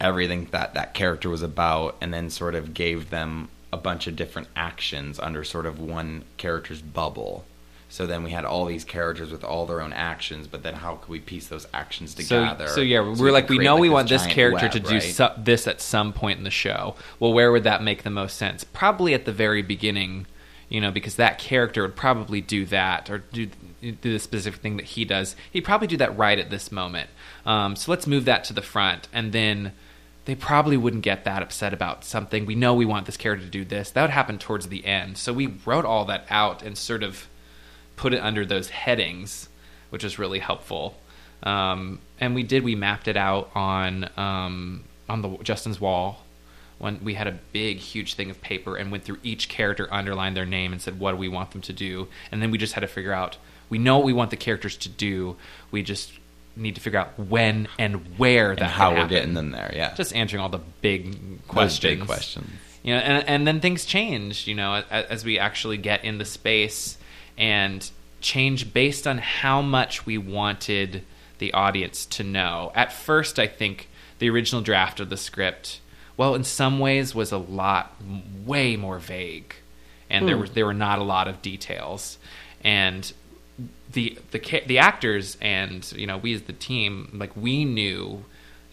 everything that that character was about and then sort of gave them a bunch of different actions under sort of one character's bubble. So then we had all these characters with all their own actions, but then how could we piece those actions together? So, so yeah, So we're like, we know we want this character web, to do right? so, this at some point in the show. Well, where would that make the most sense? Probably at the very beginning, you know, because that character would probably do that or do do the specific thing that he does. He'd probably do that right at this moment. Um, so let's move that to the front, and then they probably wouldn't get that upset about something. We know we want this character to do this. That would happen towards the end. So we wrote all that out and sort of put it under those headings, which is really helpful. Um, and we did. We mapped it out on um, on the Justin's wall. When we had a big, huge thing of paper and went through each character, underlined their name, and said, "What do we want them to do?" And then we just had to figure out. We know what we want the characters to do. We just need to figure out when and where that and how we're getting them there. Yeah, Just answering all the big Those questions. big questions. You know, and and then things change. You know, as, as we actually get in the space and change based on how much we wanted the audience to know. At first, I think the original draft of the script, well, in some ways, was a lot way more vague, and there hmm. were there were not a lot of details, and the the the actors and you know we as the team like we knew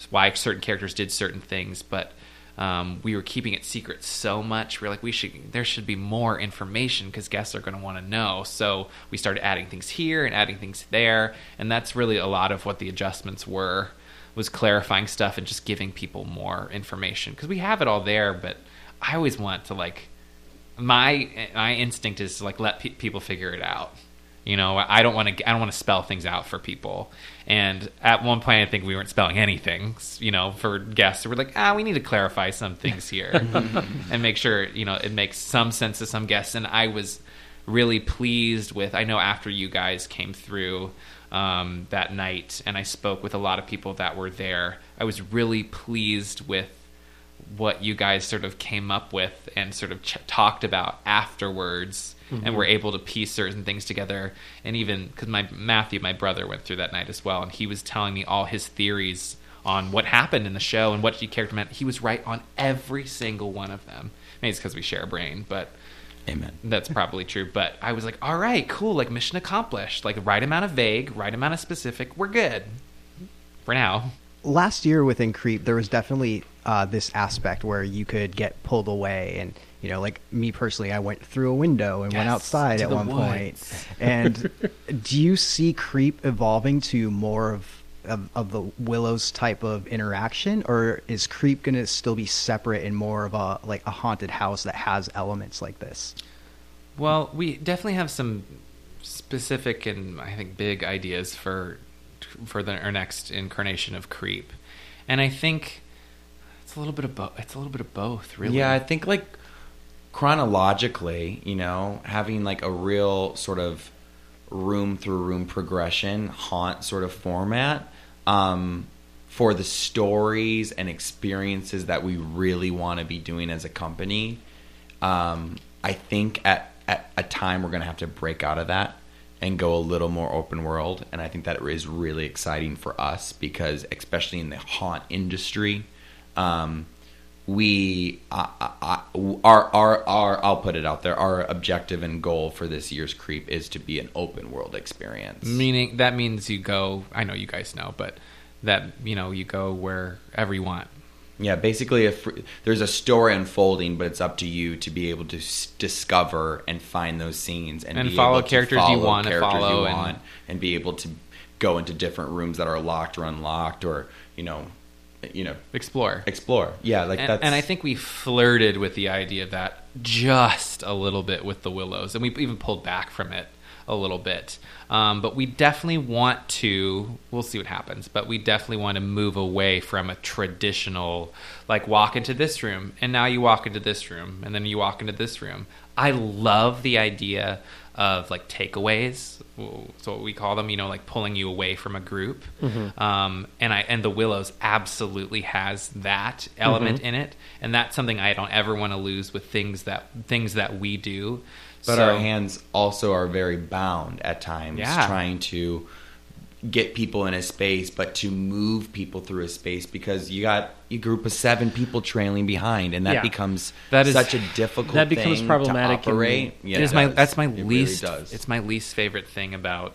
why certain characters did certain things, but um, we were keeping it secret so much. We are like, we should there should be more information because guests are going to want to know. So we started adding things here and adding things there, and that's really a lot of what the adjustments were was clarifying stuff and just giving people more information because we have it all there. But I always want to like my my instinct is to like let pe- people figure it out. You know, I don't want to. I don't want to spell things out for people. And at one point, I think we weren't spelling anything. You know, for guests, we're like, ah, we need to clarify some things here (laughs) and make sure you know it makes some sense to some guests. And I was really pleased with. I know after you guys came through um, that night, and I spoke with a lot of people that were there. I was really pleased with what you guys sort of came up with and sort of ch- talked about afterwards and mm-hmm. were able to piece certain things together. And even because my matthew my brother went through that night as well and he was telling me all his theories on what happened in the show and what each character meant. He was right on every single one of them. Maybe it's because we share a brain but Amen. that's probably true. But i was like all right cool like mission accomplished. Like right amount of vague right amount of specific. We're good. For now last year within Creep, there was definitely uh, this aspect where you could get pulled away, and you know, like me personally, I went through a window and went outside at one point. (laughs) And do you see Creep evolving to more of, of of the Willows type of interaction, or is Creep going to still be separate and more of a like a haunted house that has elements like this? Well, we definitely have some specific and I think big ideas for for the our next incarnation of Creep, and I think it's a little bit of both. It's a little bit of both, really. Yeah, I think like chronologically, you know, having like a real sort of room through room progression, haunt sort of format um, for the stories and experiences that we really want to be doing as a company. Um, I think at, at a time we're going to have to break out of that and go a little more open world. And I think that is really exciting for us because, especially in the haunt industry, um, we I, I, our our our I'll put it out there. Our objective and goal for this year's creep is to be an open world experience. meaning that means you go. I know you guys know, but that you know you go wherever you want. Yeah, basically, if there's a story unfolding, but it's up to you to be able to s- discover and find those scenes and, And be follow able to characters you follow wanna characters you follow and- want, and be able to go into different rooms that are locked or unlocked, or you know, you know, Explore. explore. Yeah, like and, that's and I think we flirted with the idea of that just a little bit with the Willows, and we even pulled back from it a little bit. Um, but we definitely want to. We'll see what happens. But we definitely want to move away from a traditional, like walk into this room, and now you walk into this room, and then you walk into this room. I love the idea of like takeaways. So what we call them, you know, like pulling you away from a group. Um, and I and the Willows absolutely has that element in it, and that's something I don't ever want to lose with things that things that we do. But So- our hands also are very bound at times, Yeah. trying to get people in a space, but to move people through a space because you got a group of seven people trailing behind, and that Yeah. becomes That is- such a difficult. that becomes thing problematic To and- operate. Yeah, it is my that's my It really least. does. It's my least favorite thing about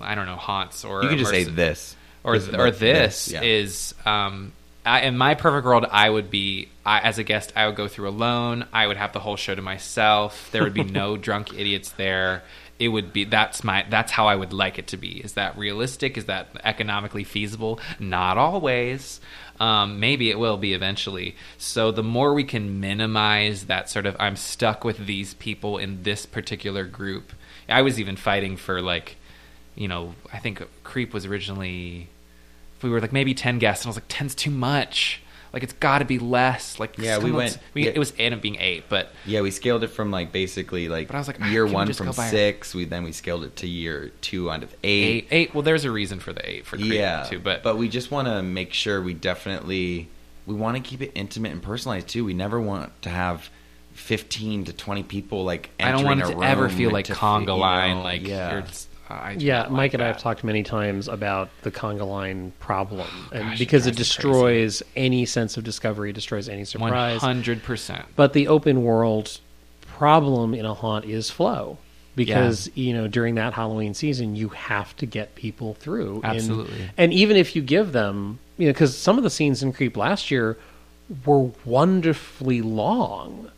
I don't know haunts or you can just say this or This- or this yeah. is um I, in my perfect world I would be I, as a guest I would go through alone. I would have the whole show to myself. There would be no (laughs) drunk idiots there. It would be that's my that's how I would like it to be. Is that realistic? Is that economically feasible? Not always. Um, maybe it will be eventually. So the more we can minimize that sort of I'm stuck with these people in this particular group. I was even fighting for like you know, I think Creep was originally we were like maybe ten guests, and I was like, ten's too much. Like it's got to be less. Like Yeah, we went- We, yeah. It was ended up being eight, but Yeah, we scaled it from like basically like, But I was like, ah, year one from six. We then we scaled it to year two onto eight. eight. Eight. Well, there's a reason for the eight for yeah, too. But but we just want to make sure we definitely we want to keep it intimate and personalized too. We never want to have fifteen to twenty people like. I don't want it entering to ever feel like conga you line. know, Like yeah. you're just, Yeah, Mike like and I have talked many times about the conga line problem, oh, and Gosh, because it destroys any sense of discovery, it destroys any surprise. hundred percent. But the open world problem in a haunt is flow. Because you know during that Halloween season you have to get people through. And- Absolutely. and even if you give them, you know, because some of the scenes in Creep last year were wonderfully long,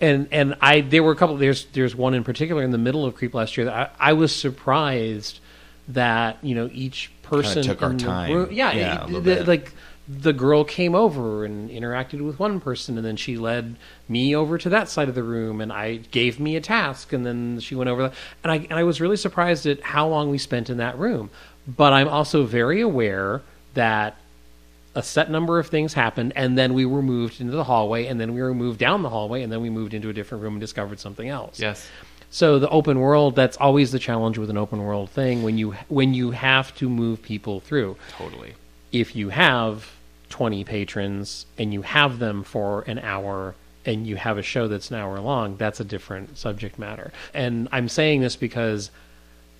and and I there were a couple. There's there's one in particular in the middle of Creep last year that I, I was surprised that you know each person took our the time. room- yeah, Yeah, it- the- like the girl came over and interacted with one person and then she led me over to that side of the room and I gave me a task and then she went over that and I and I was really surprised at how long we spent in that room but I'm also very aware that a set number of things happened and then we were moved into the hallway and then we were moved down the hallway and then we moved into a different room and discovered something else Yes. so the open world that's always the challenge with an open world thing when you when you have to move people through Totally. if you have 20 patrons and you have them for an hour and you have a show that's an hour long, that's a different subject matter. And I'm saying this because,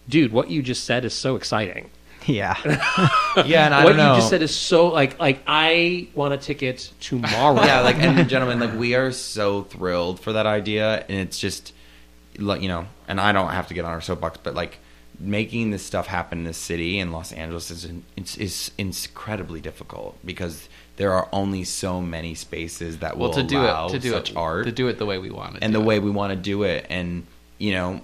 dude, what you just said is so exciting. Yeah. (laughs) yeah, and I what don't know. you just said is so like like I want a ticket tomorrow. yeah, like and gentlemen, like we are so thrilled for that idea, and it's just like you know, and I don't have to get on our soapbox, but like making this stuff happen in this city in Los Angeles is it's is incredibly difficult because there are only so many spaces that will Well, to do it, to do such it, art to do it the way we want to, and the it. way we want to do it and you know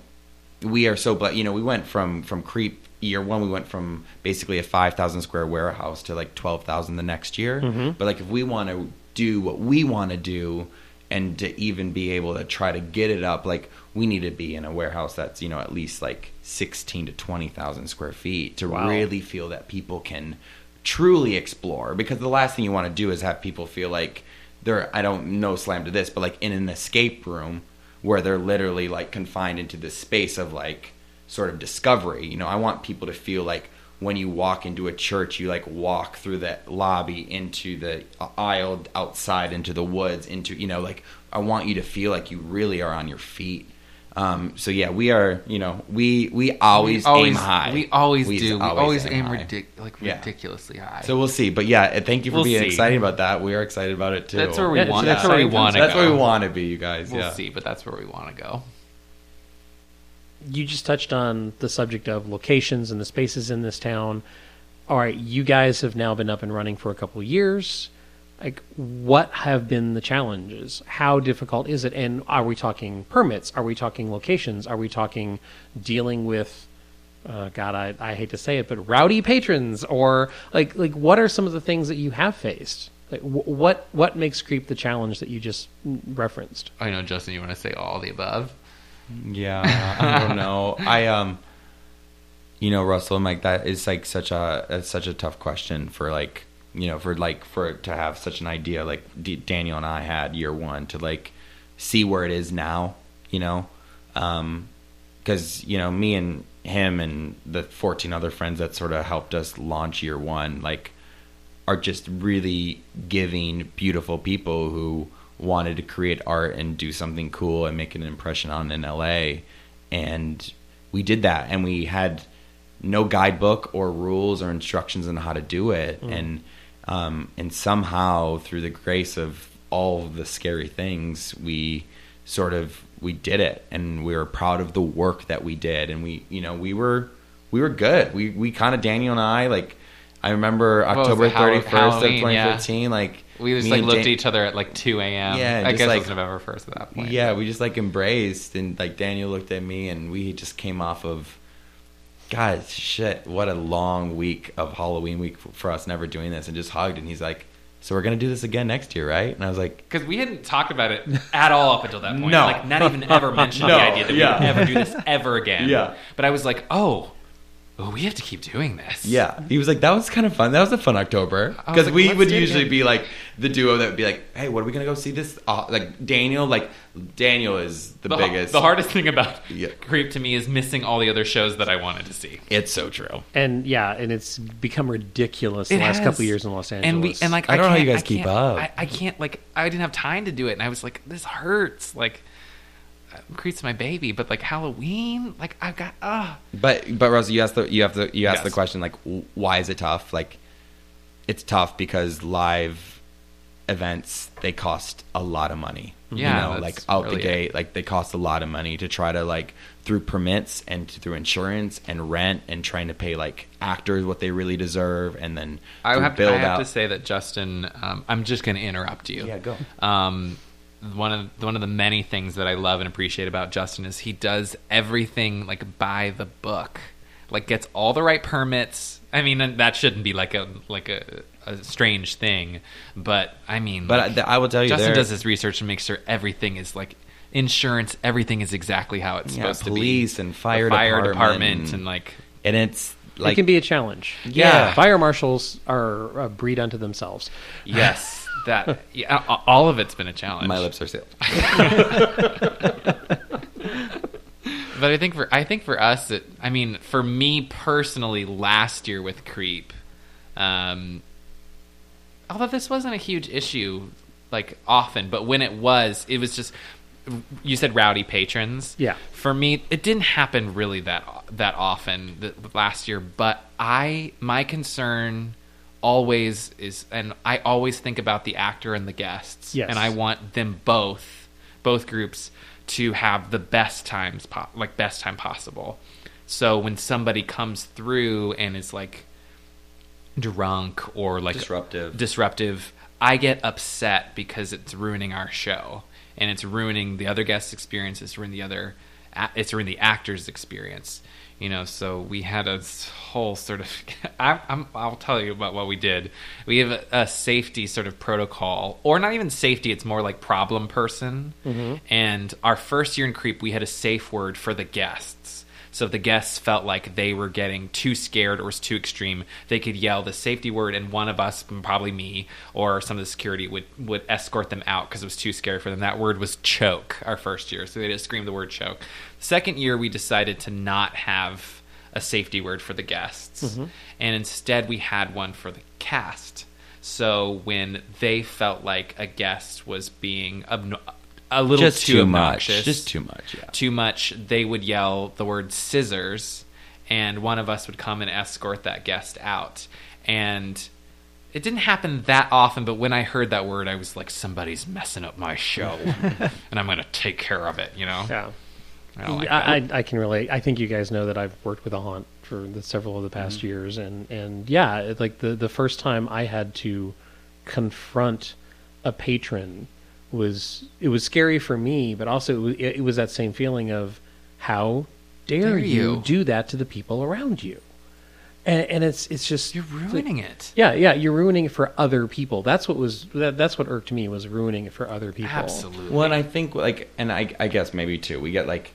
we are so blessed you know we went from from creep year one we went from basically a 5000 square warehouse to like 12000 the next year Mm-hmm. but like if we want to do what we want to do and to even be able to try to get it up like we need to be in a warehouse that's you know at least like 16 to 20000 square feet to Wow. really feel that people can truly explore because the last thing you want to do is have people feel like they're I don't know slam to this, but like in an escape room where they're literally like confined into this space of like sort of discovery. You know, I want people to feel like when you walk into a church, you like walk through that lobby into the aisle outside into the woods into you know like I want you to feel like you really are on your feet. Um, so yeah, we are. You know, we we always, we always aim high. We always do. We always aim high. ridic- like Yeah. ridiculously high. So we'll see. But yeah, thank you for We'll being see. excited about that. We are excited about it too. That's where we Yeah, want. That's where we want That's where we want to be, you guys. We'll yeah. see, but that's where we want to go. You just touched on the subject of locations and the spaces in this town. All right, you guys have now been up and running for a couple years. Like, what have been the challenges? How difficult is it? And are we talking permits? Are we talking locations? Are we talking dealing with, uh, God, I, I hate to say it, but rowdy patrons? Or like, like what are some of the things that you have faced? Like, wh- what what makes Creep the challenge that you just referenced? I know, Justin. You want to say all the above? Yeah, I don't (laughs) know. I um, you know, Russell, I'm like that is like such a such a tough question for like you know for like for to have such an idea like D- Daniel and I had year one to like see where it is now. You know, um, because you know me and him and the 14 other friends that sort of helped us launch year one like are just really giving beautiful people who wanted to create art and do something cool and make an impression on in LA and we did that. And we had no guidebook or rules or instructions on how to do it. And um, and somehow through the grace of all of the scary things we sort of we did it. And we were proud of the work that we did. And we you know we were we were good. We we kind of Daniel and I like I remember October Hall- 31st of yeah. 2015 like We just like looked Dan- at each other at like 2 a.m. Yeah, I just guess like- it was November 1st at that point. yeah, but- we just like embraced and like Daniel looked at me and we just came off of God shit, what a long week of Halloween week for us never doing this and just hugged and he's like, So we're gonna do this again next year, right? And I was like, Because we hadn't talked about it at all up until that point. No. Like, not even ever mentioned (laughs) No, the idea that yeah. we would ever do this ever again. (laughs) Yeah. But I was like, oh, oh, we have to keep doing this. Yeah, he was like, "That was kind of fun. That was a fun October." Because like, we would do it usually be like the duo that would be like, "Hey, what are we gonna go see this?" Uh, like Daniel, like Daniel is the, The, biggest. the hardest thing about Yeah. Creep to me is missing all the other shows that I wanted to see. It's so true. And yeah, and it's become ridiculous It the last has. couple of years in Los Angeles. And we and like I don't know how you guys I keep up. I, I can't like I didn't have time to do it, and I was like, this hurts. Like, uh, Creep's my baby, but like Halloween, like I've got ah. But but Rosie, you asked the you have the you asked Yes. the question like, why is it tough? Like, it's tough because live events they cost a lot of money. Yeah, you know, like out really the gate, like they cost a lot of money to try to like through permits and through insurance and rent and trying to pay like actors what they really deserve and then I have, build I have out. to say that Justin. Um, I'm just going to interrupt you. Yeah, go. Um, one of one of the many things that I love and appreciate about Justin is he does everything like by the book, like gets all the right permits. I mean, that shouldn't be like a like a, a strange thing, but I mean, But like, I, I will tell you, Justin there- does his research and makes sure everything is like insurance. Everything is exactly how it's Yeah, supposed to be. police and The fire fire department department and- and like and it's it like can be a challenge. Yeah. fire marshals are a breed unto themselves. yes, that yeah, all of it's been a challenge. my lips are sealed. (laughs) But I think for I think for us, it, I mean, for me personally, last year with Creep, um, although this wasn't a huge issue like often, but when it was, it was just you said rowdy patrons. Yeah. For me, it didn't happen really that that often th- last year, but I my concern always is and I always think about the actor and the guests. Yes. And I want them both both groups to have the best times po- like best time possible. So when somebody comes through and is like drunk or like Disruptive. disruptive, I get upset because it's ruining our show and it's ruining the other guest's experience. It's ruining the other, it's ruining the actor's experience. You know, so we had a whole sort of. (laughs) I, I'm, I'll tell you about what we did. We have a, a safety sort of protocol, or not even safety. It's more like problem person. Mm-hmm. And our first year in Creep, we had a safe word for the guests. So if the guests felt like they were getting too scared or was too extreme, they could yell the safety word, and one of us, probably me or some of the security, would would escort them out because it was too scary for them. That word was choke. Our first year, so they just scream the word choke. Second year, we decided to not have a safety word for the guests, mm-hmm. and instead we had one for the cast. So when they felt like a guest was being a little just too, too much. Just too much. Yeah. too much, they would yell the word scissors, and one of us would come and escort that guest out. And it didn't happen that often, but when I heard that word, I was like, somebody's messing up my show, (laughs) and I'm going to take care of it, you know? Yeah. I don't like I, that. I, I can relate. I think you guys know that I've worked with a haunt for the, several of the past Mm-hmm. years, and and yeah, like the the first time I had to confront a patron was it was scary for me, but also it was, it was that same feeling of how dare, Dare you you. do that to the people around you, and and it's it's just You're ruining it. yeah, yeah, you're ruining it for other people. That's what was that, that's what irked me was ruining it for other people. Absolutely. Well, and I think like, and I, I guess maybe too, we get like,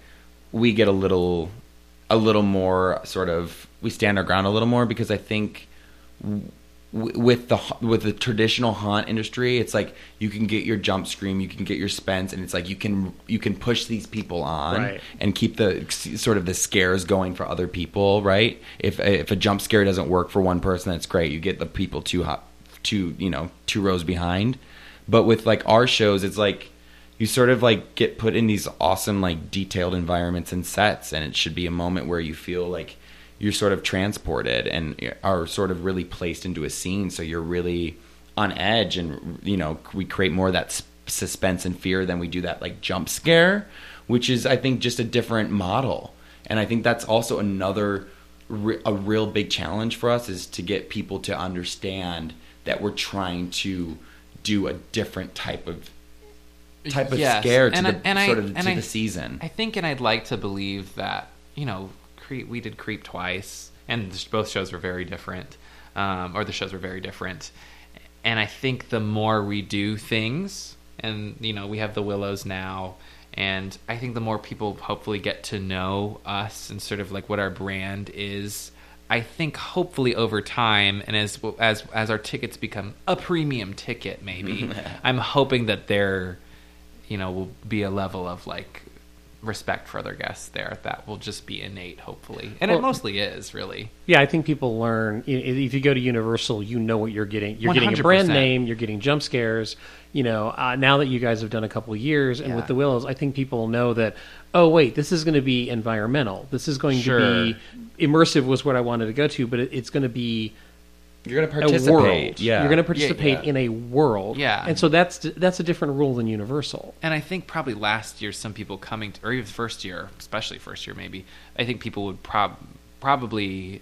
we get a little, a little more sort of, we stand our ground a little more because I think w- with the with the traditional haunt industry, it's like you can get your jump scream, you can get your spence, and it's like you can you can push these people on Right. and keep the sort of the scares going for other people, right? If if a jump scare doesn't work for one person, that's great. You get the people two hot, two you know two rows behind. But with like our shows, it's like you sort of like get put in these awesome like detailed environments and sets, and it should be a moment where you feel like you're sort of transported and are sort of really placed into a scene, so you're really on edge, and you know we create more of that s- suspense and fear than we do that like jump scare, which is I think just a different model, and I think that's also another re- a real big challenge for us is to get people to understand that we're trying to do a different type of type of Yes, scare to and the I- and I- sort of to I- the season. I think, and I'd like to believe that you know, Creep. We did Creep twice, and both shows were very different, um, or the shows were very different. And I think the more we do things, and you know, we have the Willows now, and I think the more people hopefully get to know us and sort of like what our brand is. I think hopefully over time, and as as as our tickets become a premium ticket, maybe (laughs) I'm hoping that there, you know, will be a level of like respect for other guests there that will just be innate, hopefully, and it mostly is really. Yeah, I think people learn. If you go to Universal, you know what you're getting. You're getting a brand name. You're getting jump scares. You know, uh, now that you guys have done a couple of years, and Yeah. with the Willows, I think people know that. Oh, wait, this is going to be environmental. This is going Sure. to be immersive. Was what I wanted to go to, but it, it's going to be You're going to a participate. world. Yeah. You're going to participate yeah. in a world. Yeah. and so that's that's a different rule than Universal. And I think probably last year, some people coming, to, or even first year, especially first year, maybe. I think people would prob- probably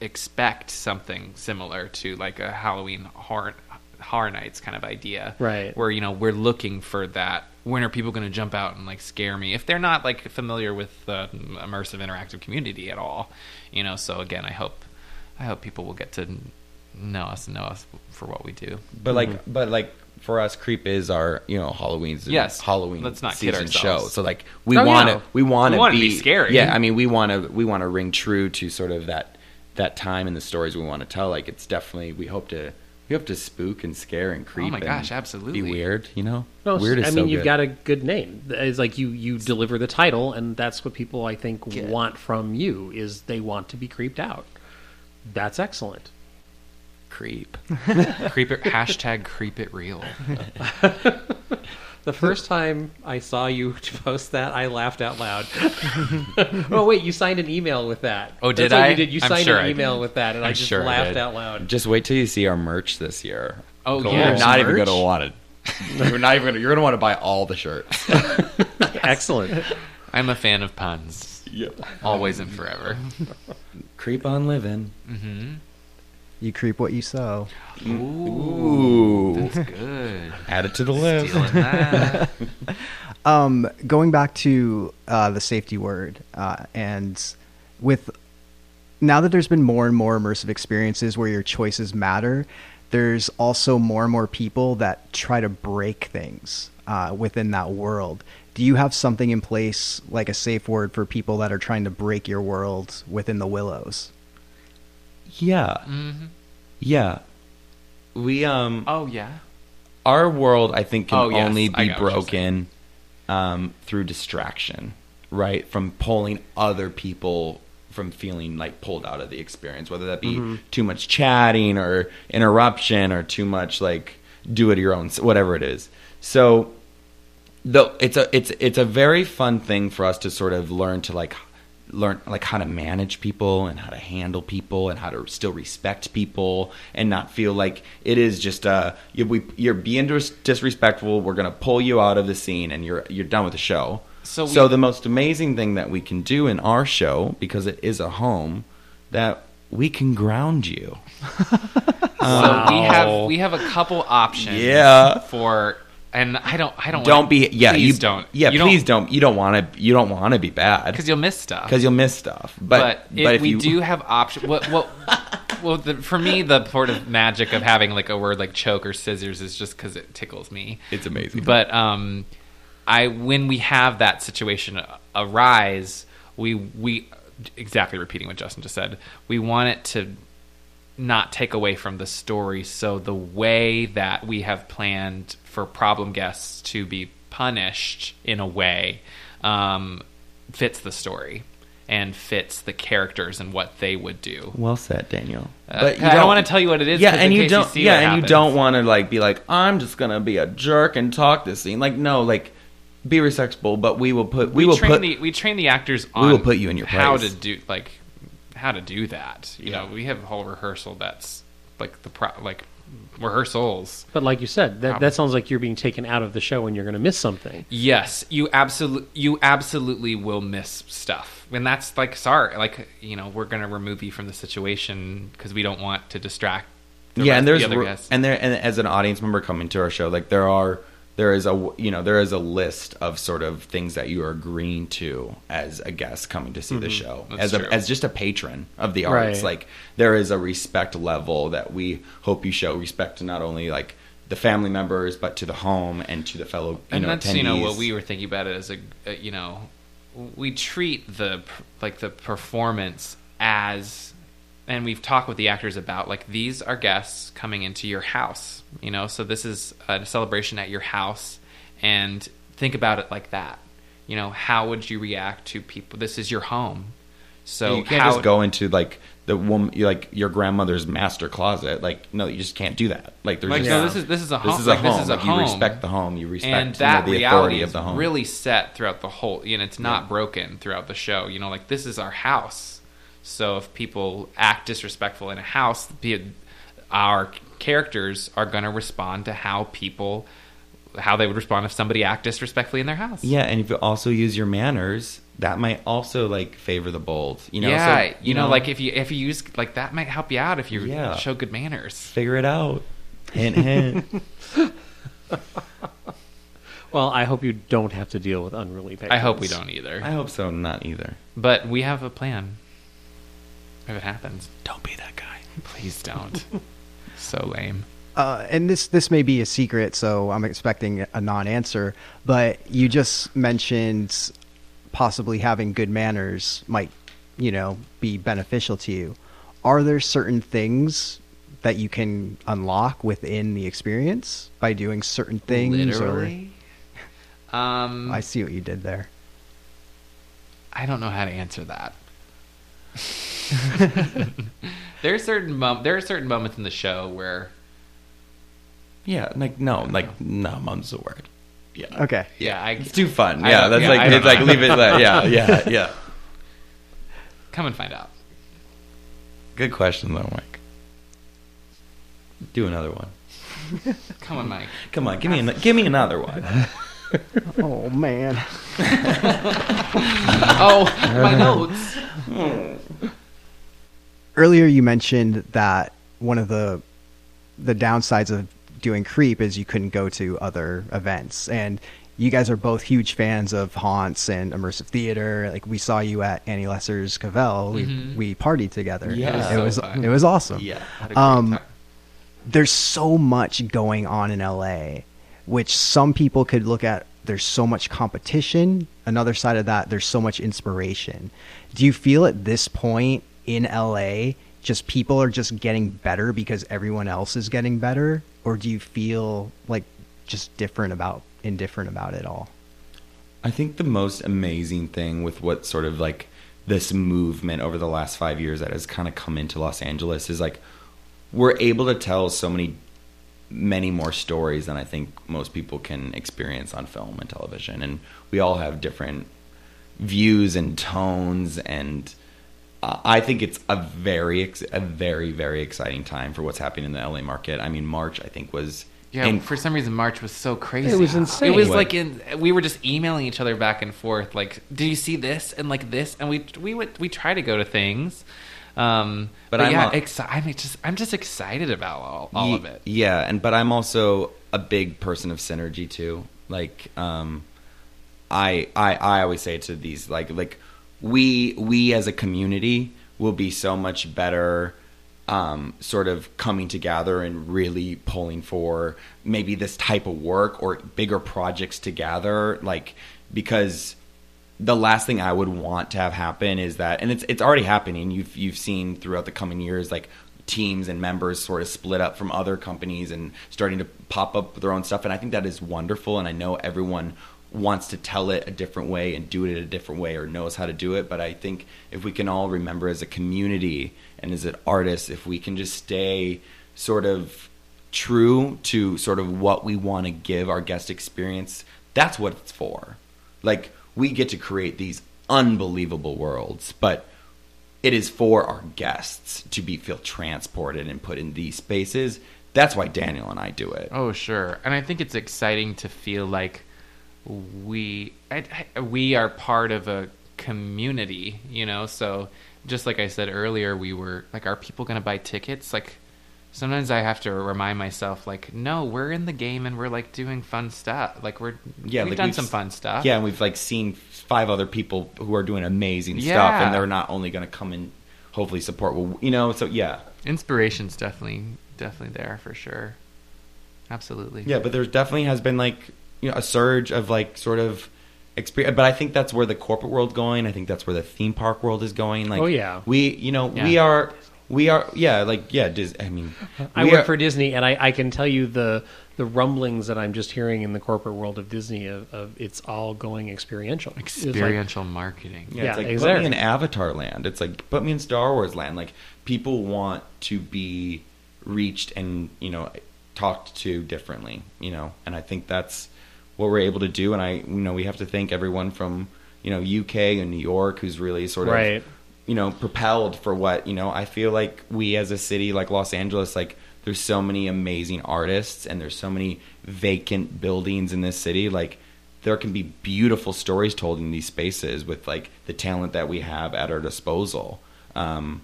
expect something similar to like a Halloween horror, horror nights kind of idea, Right. Where you know we're looking for that. When are people going to jump out and like scare me if they're not like familiar with the immersive interactive community at all? You know. So again, I hope, I hope people will get to know us and know us for what we do. But like, mm-hmm. but like for us, Creep is our you know Halloween's Yes. Halloween Let's not kid season show. ourselves. So like we Oh, want to yeah. we want to want it to be, be scary. Yeah, I mean we want to we want to ring true to sort of that that time and the stories we want to tell. Like it's definitely we hope to we hope to spook and scare and creep. Oh my and gosh, absolutely. Be weird, you know. No, weird is I so mean, you've good. got a good name. It's like you you deliver the title, and that's what people I think Yeah. want from you is they want to be creeped out. That's excellent. Creep. (laughs) creep it hashtag creep it real. The first time I saw you (laughs) post that, I laughed out loud. (laughs) oh wait, you signed an email with that. Oh, did That's I? You did. You I'm signed sure an I email did. with that, and i I'm just sure laughed out loud. Just wait till you see our merch this year. Oh, You're yeah. not even gonna want it. You're not even gonna. You're gonna want to buy all the shirts. Excellent. I'm a fan of puns. yep. Always and forever. Creep on living. Mm-hmm. You creep what you sow. Ooh. That's good. Add it to the list. (laughs) Um, going back to uh, the safety word, uh, and with now that there's been more and more immersive experiences where your choices matter, there's also more and more people that try to break things uh, within that world. Do you have something in place, like a safe word for people that are trying to break your world within the Willows? Yeah. hmm Yeah. We um Oh yeah. our world I think can Oh, yes. only I be got what you're broken um through distraction, right? From pulling other people from feeling like pulled out of the experience, whether that be Mm-hmm. too much chatting or interruption or too much like do it your own whatever it is. So though it's a it's it's a very fun thing for us to sort of learn to like learn like how to manage people and how to handle people and how to still respect people and not feel like it is just uh you, we, you're being dis- disrespectful we're gonna pull you out of the scene and you're you're done with the show So so the most amazing thing that we can do in our show because it is a home that we can ground you (laughs) So we have we have a couple options. Yeah. For and I don't I don't don't wanna- be yeah please you don't. yeah you please don't, you don't want to you don't want to be bad. Because you'll miss stuff. Because you'll miss stuff. But but, but, if, if we you do have options what what (laughs) well the, for me the sort of magic of having like a word like choke or scissors is just because it tickles me. It's amazing. But um i when we have that situation arise we we exactly repeating what justin just said we want it to not take away from the story. So the way that we have planned for problem guests to be punished in a way um, fits the story and fits the characters and what they would do Well said, Daniel. Uh, I don't want to tell you what it is. Yeah, and you don't. see yeah, and you don't want to like be like, I'm just gonna be a jerk and talk this scene. Like, no, like, be respectful. But we will put. We, We, will train put. the we train the actors We on will put you in your how place. to do like how to do that. You know, we have a whole rehearsal that's like the pro, like rehearsals. But like you said, that, Um, that sounds like you're being taken out of the show and you're going to miss something. Yes, you absolutely you absolutely will miss stuff, and that's like sorry, like you know we're gonna remove you from the situation because we don't want to distract. The yeah, rest- and there's the other guests. and there and as an audience member coming to our show, like there are there is a you know there is a list of sort of things that you are agreeing to as a guest coming to see the show Mm-hmm. That's as a, as just a patron of the arts. Right. Like there is a respect level that we hope you show respect to not only like the family members but to the home and to the fellow you and know that's attendees. you know what we were thinking about it as a, a you know we treat the like the performance as and we've talked with the actors about like these are guests coming into your house, you know. So this is a celebration at your house, and think about it like that. You know, how would you react to people? This is your home, so you can't how, just go into like the woman, like your grandmother's master closet. Like, no, you just can't do that. Like, there's Like, just, no, this is this is a home. this is a like, home. Is a like, home. you respect the home. You respect and you know, that the reality authority of the home. really set throughout the whole. You know, it's not broken throughout the show. You know, like this is our house. So if people act disrespectful in a house, the- our characters are going to respond to how people, how they would respond if somebody act disrespectfully in their house. Yeah, and if you also use your manners, that might also like favor the bold. You know, yeah, so, you know, like if you if you use like that might help you out if you Yeah. show good manners. figure it out. Hint, hint. (laughs) Well, I hope you don't have to deal with unruly patrons. I hope we don't either, I hope so. Not either. but we have a plan. If it happens, Don't be that guy. please don't. (laughs) so lame. uh, and this this may be a secret, so I'm expecting a non-answer. But you just mentioned possibly having good manners might, you know, be beneficial to you. Are there certain things that you can unlock within the experience by doing certain things? Literally. (laughs) Um, I see what you did there. I don't know how to answer that. (laughs) (laughs) there are certain mom- there are certain moments in the show where Yeah, like no, like no, mom's the word. Yeah. Okay. yeah, I It's too fun. I Yeah, don't- that's yeah, like don't it's like leave it. Like, yeah, (laughs) yeah, yeah. come and find out. Good question though, Mike. Do another one. (laughs) Come on, Mike. Come on, give me an, give me another one. (laughs) Oh man. Oh, my notes. Hmm. Earlier you mentioned that one of the the downsides of doing creep is you couldn't go to other events and you guys are both huge fans of haunts and immersive theater like we saw you at annie lesser's cavell we, Mhm. we partied together Yeah. it So was fun. it was awesome Yeah. Had a great Um, there's so much going on in LA, which some people could look at. There's so much competition. Another side of that, there's so much inspiration. Do you feel at this point in LA, just people are just getting better because everyone else is getting better, or do you feel like just different about indifferent about it all? I think the most amazing thing with what sort of like this movement over the last five years that has kind of come into Los Angeles is like we're able to tell so many many more stories than I think most people can experience on film and television and we all have different views and tones and uh, I think it's a very ex- a very very exciting time for what's happening in the LA market. I mean March I think was Yeah, in- for some reason March was so crazy. It was insane. It was What? like in we were just emailing each other back and forth. Like, did you see this and like this? And we we would we try to go to things, um, but, But I'm yeah, a- exci- I'm just I'm just excited about all, all Ye- of it. Yeah, and but I'm also a big person of synergy too. Like, um, I I I always say to these like like we we as a community will be so much better. Um, sort of coming together and really pulling for maybe this type of work or bigger projects together, like because the last thing I would want to have happen is that, and it's it's already happening. You've you've seen throughout the coming years, like teams and members sort of split up from other companies and starting to pop up their own stuff. And I think that is wonderful. And I know everyone wants to tell it a different way and do it a different way or knows how to do it. But I think if we can all remember as a community and as an artist, if we can just stay sort of true to sort of what we want to give our guest experience, that's what it's for. Like we get to create these unbelievable worlds, but it is for our guests to be feel transported and put in these spaces. That's why Daniel and I do it. Oh, sure. And I think it's exciting to feel like we I, I- we are part of a community, you know. So just like I said earlier, we were like, are people going to buy tickets? Like sometimes I have to remind myself, like, no, we're in the game and we're like doing fun stuff. Like we're Yeah, we've like, done we've some fun stuff. Yeah, and we've like seen five other people who are doing amazing stuff, and they're not only going to come and hopefully support. Well, you know, so yeah, inspiration's definitely definitely there for sure. Absolutely. yeah. But there's definitely has been like you know a surge of like sort of experience. But I think that's where the corporate world's going. I think that's where the theme park world is going. Like, Oh, yeah. we you know we are we are yeah like yeah Dis- i mean I work are- for Disney, and I, I can tell you the the rumblings that I'm just hearing in the corporate world of Disney of, of it's all going experiential. It's like- Experiential marketing. Yeah, Yeah, it's like put exactly. me in Avatar land. It's like put me in Star Wars land. Like people want to be reached and you know talked to differently. You know, and I think that's what we're able to do. And I, you know, we have to thank everyone from you know UK and New York who's really sort of Right. you know propelled for what you know. I feel like we as a city like Los Angeles, like there's so many amazing artists and there's so many vacant buildings in this city. Like there can be beautiful stories told in these spaces with like the talent that we have at our disposal. Um,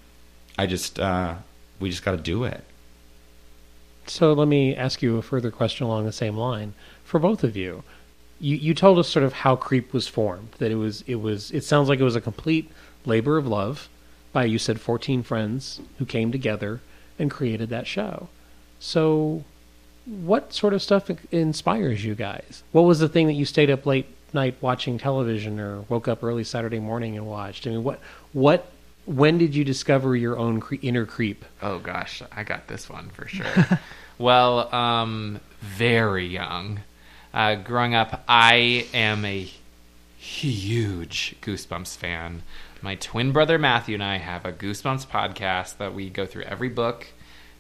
I just uh, we just got to do it. So let me ask you a further question along the same line for both of you. You you told us sort of how Creep was formed. That it was it was it sounds like it was a complete labor of love by you said 14 friends who came together and created that show. So what sort of stuff inspires you guys? What was the thing that you stayed up late night watching television or woke up early Saturday morning and watched? I mean, what what when did you discover your own cre- inner creep? Oh gosh, I got this one for sure. (laughs) well, um, very young. Uh, growing up, I am a huge Goosebumps fan. My twin brother Matthew and I have a Goosebumps podcast that we go through every book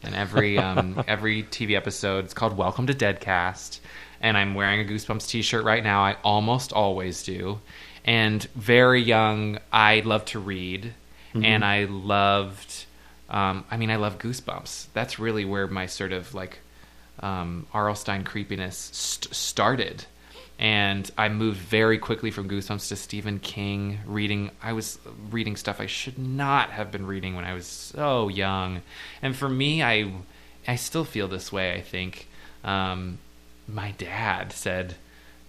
and every um, (laughs) every TV episode. It's called Welcome to Deadcast, and I'm wearing a Goosebumps T-shirt right now. I almost always do. And very young, I loved to read, and I loved. Um, I mean, I love Goosebumps. That's really where my sort of like um, R.L. Stine creepiness st- started. And I moved very quickly from Goosebumps to Stephen King, reading. I was reading stuff I should not have been reading when I was so young. And for me, I, I still feel this way. I think um, my dad said,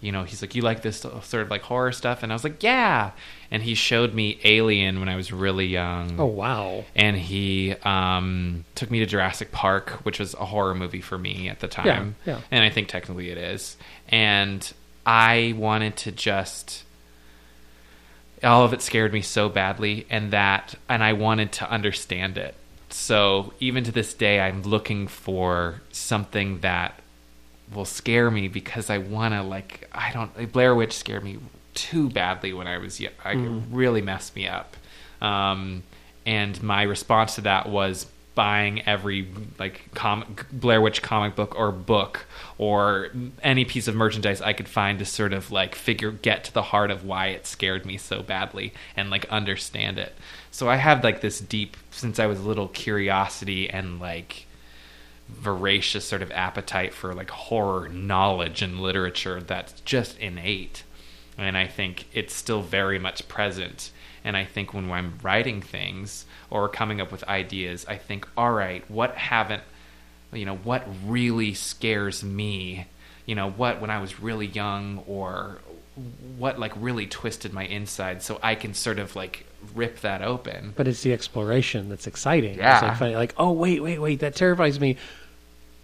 you know, he's like, "You like this sort of like horror stuff?" And I was like, "Yeah." And he showed me Alien when I was really young Oh wow. and he um, took me to Jurassic Park, which was a horror movie for me at the time. Yeah, yeah. And I think technically it is. And I wanted to just. All of it scared me so badly, and that, and I wanted to understand it. So even to this day, I'm looking for something that will scare me because I want to like I don't Blair Witch scared me too badly when I was young. I, It really messed me up. Um, and my response to that was buying every like comic Blair Witch comic book or book or any piece of merchandise I could find to sort of like figure get to the heart of why it scared me so badly and like understand it. So I have like this deep since I was little curiosity and like voracious sort of appetite for like horror knowledge and literature that's just innate. And i think it's still very much present. And i think when i'm writing things or coming up with ideas i think all right what haven't you know what really scares me? You know what when i was really young or what like really twisted my inside so i can sort of like rip that open But it's the exploration that's exciting. Yeah. It's like, funny, like, oh wait, wait, wait, that terrifies me.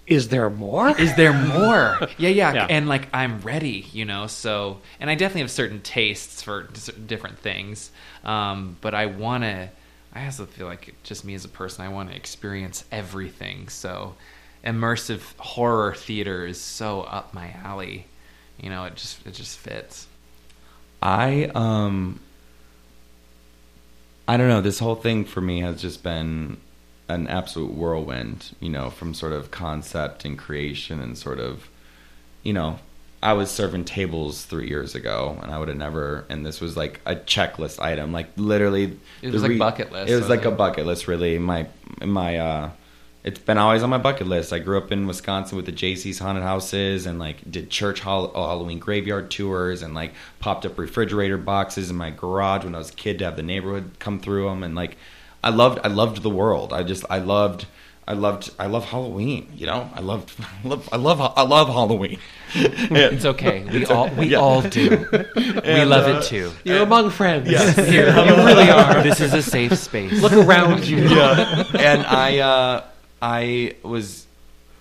Is there more? (laughs) is there more yeah, yeah Yeah. and like i'm ready you know so and i definitely have certain tastes for different things um, but i want to i also feel like just me as a person i want to experience everything so immersive horror theater is so up my alley you know it just it just fits I um I don't know, this whole thing for me has just been an absolute whirlwind, you know, from sort of concept and creation and sort of you know, I was serving tables three years ago, and I would have never. And this was like a checklist item, like literally. It was the like bucket list, It was like wasn't a bucket list, really. My my. uh It's been always on my bucket list. I grew up in Wisconsin with the Jaycees haunted houses, and like did church hall- Halloween graveyard tours, and like popped up refrigerator boxes in my garage when I was a kid to have the neighborhood come through them, and like I loved I loved the world. I just I loved. I loved I love Halloween, you know. I loved (laughs) I love I love I love Halloween. (laughs) it's okay we all we yeah. all do (laughs) we love it too You're among friends. Here, you really are this is a safe space Look around you. Yeah. and I uh, I was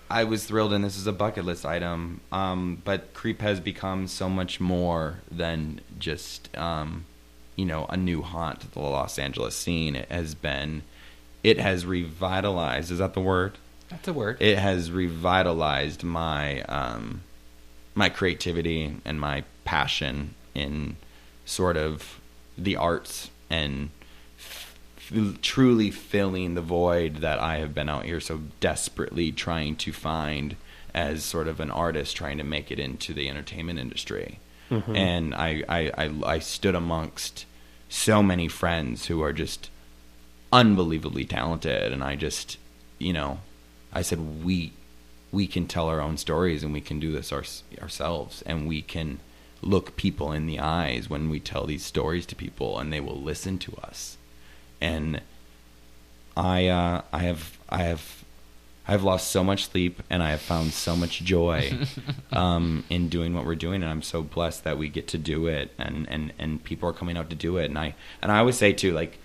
I was thrilled, and this is a bucket list item. Um, but Creep has become so much more than just um, you know a new haunt to the Los Angeles scene. It has been it has revitalized. Is that the word? That's a word. It has revitalized my um, my creativity and my passion in sort of the arts and truly filling the void that I have been out here so desperately trying to find as sort of an artist trying to make it into the entertainment industry. Mm-hmm. And I, I, I, I stood amongst so many friends who are just unbelievably talented. And I just you know I said we we can tell our own stories and we can do this our, ourselves. And we can look people in the eyes when we tell these stories to people and they will listen to us and I uh, I have I have I've lost so much sleep and I have found so much joy (laughs) um, in doing what we're doing. And I'm so blessed that we get to do it and, and, and people are coming out to do it. And I and I always say too like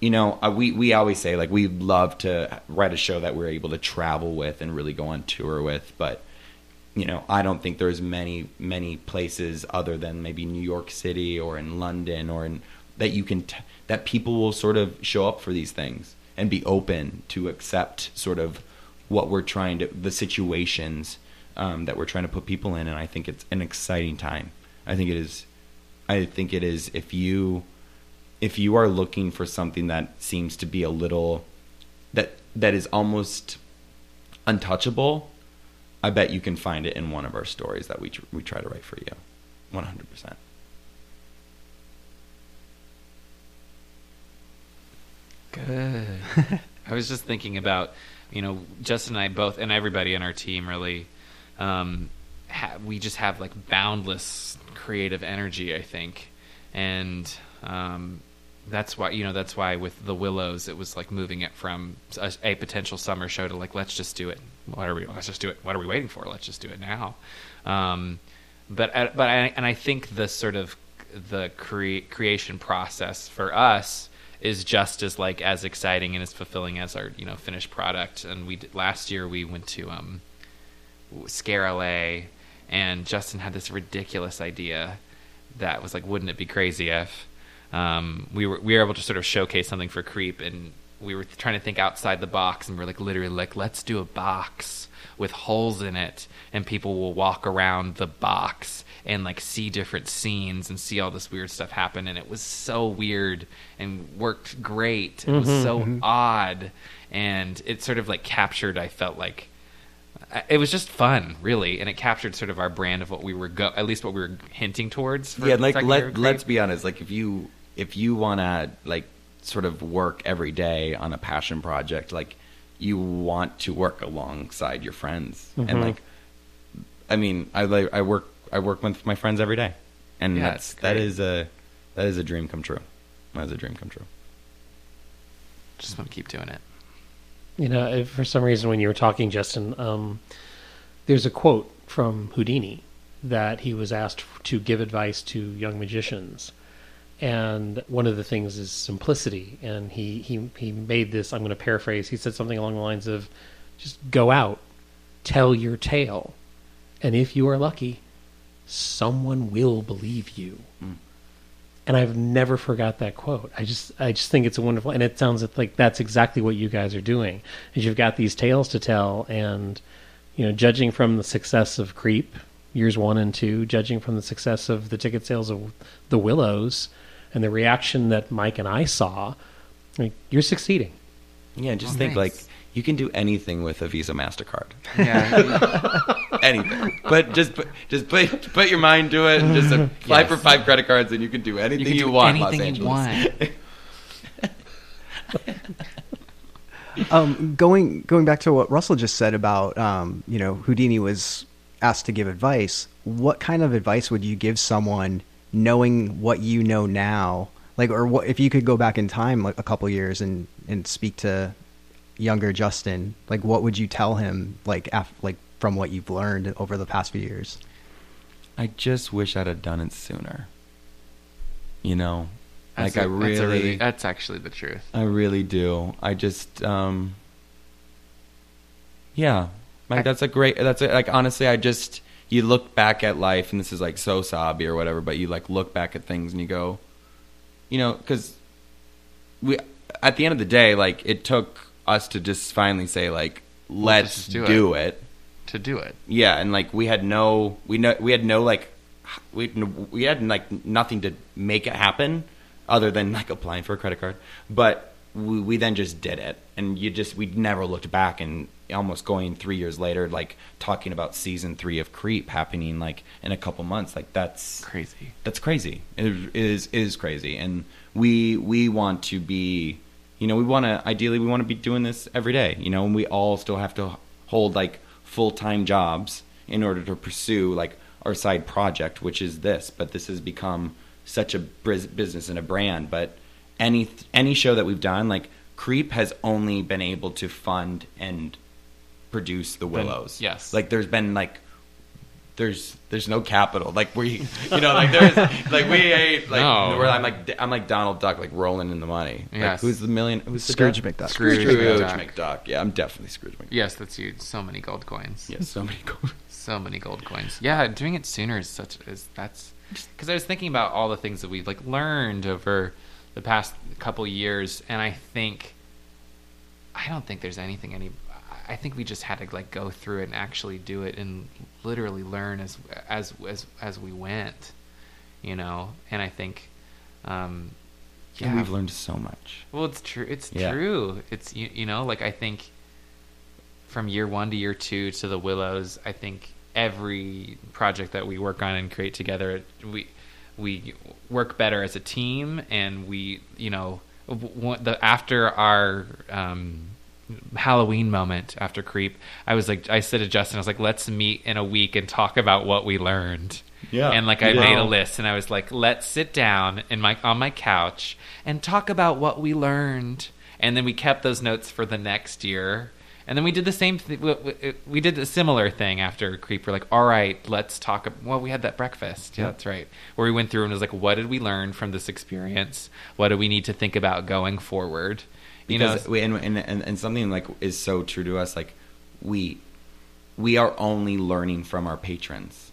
you know, uh, we we always say like we love to write a show that we're able to travel with and really go on tour with, but you know, I don't think there's many many places other than maybe New York City or in London or in that you can t- that people will sort of show up for these things and be open to accept sort of what we're trying to the situations um, that we're trying to put people in, and I think it's an exciting time. I think it is. I think it is if you if you are looking for something that seems to be a little that that is almost untouchable, I bet you can find it in one of our stories that we we try to write for you. 100%. Good. (laughs) I was just thinking about, you know, Justin and I both, and everybody in our team really, um, ha- we just have like boundless creative energy, I think, and um, that's why you know that's why with the Willows it was like moving it from a, a potential summer show to like let's just do it. What are we? Let's just do it. What are we waiting for? Let's just do it now. Um, but uh, but I, and I think the sort of the cre- creation process for us is just as like as exciting and as fulfilling as our you know finished product. And we last year we went to um, Scare LA, and Justin had this ridiculous idea that was like, wouldn't it be crazy if um, we were we were able to sort of showcase something for Creep, and we were trying to think outside the box, and we're like literally like, let's do a box with holes in it, and people will walk around the box and like see different scenes and see all this weird stuff happen, and it was so weird and worked great. It was so mm-hmm. Mm-hmm. odd, and it sort of like captured. I felt like it was just fun, really, and it captured sort of our brand of what we were go at least what we were hinting towards. For yeah, like let, let's be honest. Like if you if you want to like sort of work every day on a passion project, like you want to work alongside your friends, and mm-hmm. like I mean, I like I work I work with my friends every day, and Yeah, that's it's great. is a that is a dream come true. That is a dream come true. just want to keep doing it. You know, if for some reason when you were talking, Justin, um, there's a quote from Houdini that he was asked to give advice to young magicians, and one of the things is simplicity. And he he he made this. I'm going to paraphrase. He said something along the lines of, "Just go out, tell your tale, and if you are lucky, someone will believe you." Mm. and I've never forgot that quote. I just I just think it's a wonderful, and it sounds like that's exactly what you guys are doing. Is you've got these tales to tell, and you know, judging from the success of Creep years one and two, judging from the success of the ticket sales of the Willows, and the reaction that Mike and I saw, like, you're succeeding. Yeah, just Oh, think like thanks. You can do anything with a Visa Mastercard. Yeah, (laughs) anything. But just put, just put put your mind to it and just (laughs) apply Yes. for five credit cards and you can do anything you you, can do want. in Los anything you want. (laughs) um, going going back to what Russell just said about um, you know Houdini was asked to give advice. What kind of advice would you give someone knowing what you know now? Like, or what if you could go back in time like a couple years and and speak to younger Justin? Like, what would you tell him? Like, af- like from what you've learned over the past few years. I just wish I'd have done it sooner. You know, That's like a- I that's, really, that's actually the truth. I really do. I just, um, yeah, like I- that's a great. That's a, like honestly, I just you look back at life, and this is like so sobby or whatever, but you like look back at things and you go, you know, because we at the end of the day, like it took us to just finally say like, let's do, do it. to do it. Yeah, and like we had no, we know we had no like, we we had like nothing to make it happen, other than like applying for a credit card. But we, we then just did it, and you just we never looked back, and almost going three years later, like talking about season three of Creep happening like in a couple months, like that's Crazy. that's crazy. It is is crazy, and we we want to be, you know, we want to ideally we want to be doing this every day, you know, and we all still have to hold like full time jobs in order to pursue like our side project, which is this. But this has become such a business and a brand. But any any show that we've done, like Creep, has only been able to fund and produce the Willows. yes. like there's been like there's there's no capital. Like we, you know, like there's like we ain't like No. where I'm like I'm like Donald Duck, like rolling in the money. Like, who's the million? Who's the Scrooge duck? McDuck. Scrooge Scrooge McDuck. McDuck. Yeah, I'm definitely Scrooge McDuck. Yes, that's you. So many gold coins. Yeah, so many gold. (laughs) So many gold coins. Yeah, doing it sooner is such is that's because I was thinking about all the things that we've like learned over the past couple years, and I think I don't think there's anything any. I think we just had to like go through it and actually do it and literally learn as as as as we went, you know. And I think, um, And we've learned so much. well, it's true. It's Yeah. true. It's you, you know, like I think from year one to year two to the Willows, I think every project that we work on and create together, we we work better as a team, and we you know the after our um, Halloween moment after Creep, I was like, I said to Justin, I was like, let's meet in a week and talk about what we learned. Yeah. And like I Yeah. made a list and I was like, let's sit down in my on my couch and talk about what we learned. And then we kept those notes for the next year. And then we did the same thing. We, we- we did a similar thing after Creep. We're like, all right, let's talk. Well, we had that breakfast. Yeah, that's right. Where we went through and was like, what did we learn from this experience? What do we need to think about going forward? You know, because we, and, and, and and something like is so true to us like we we are only learning from our patrons.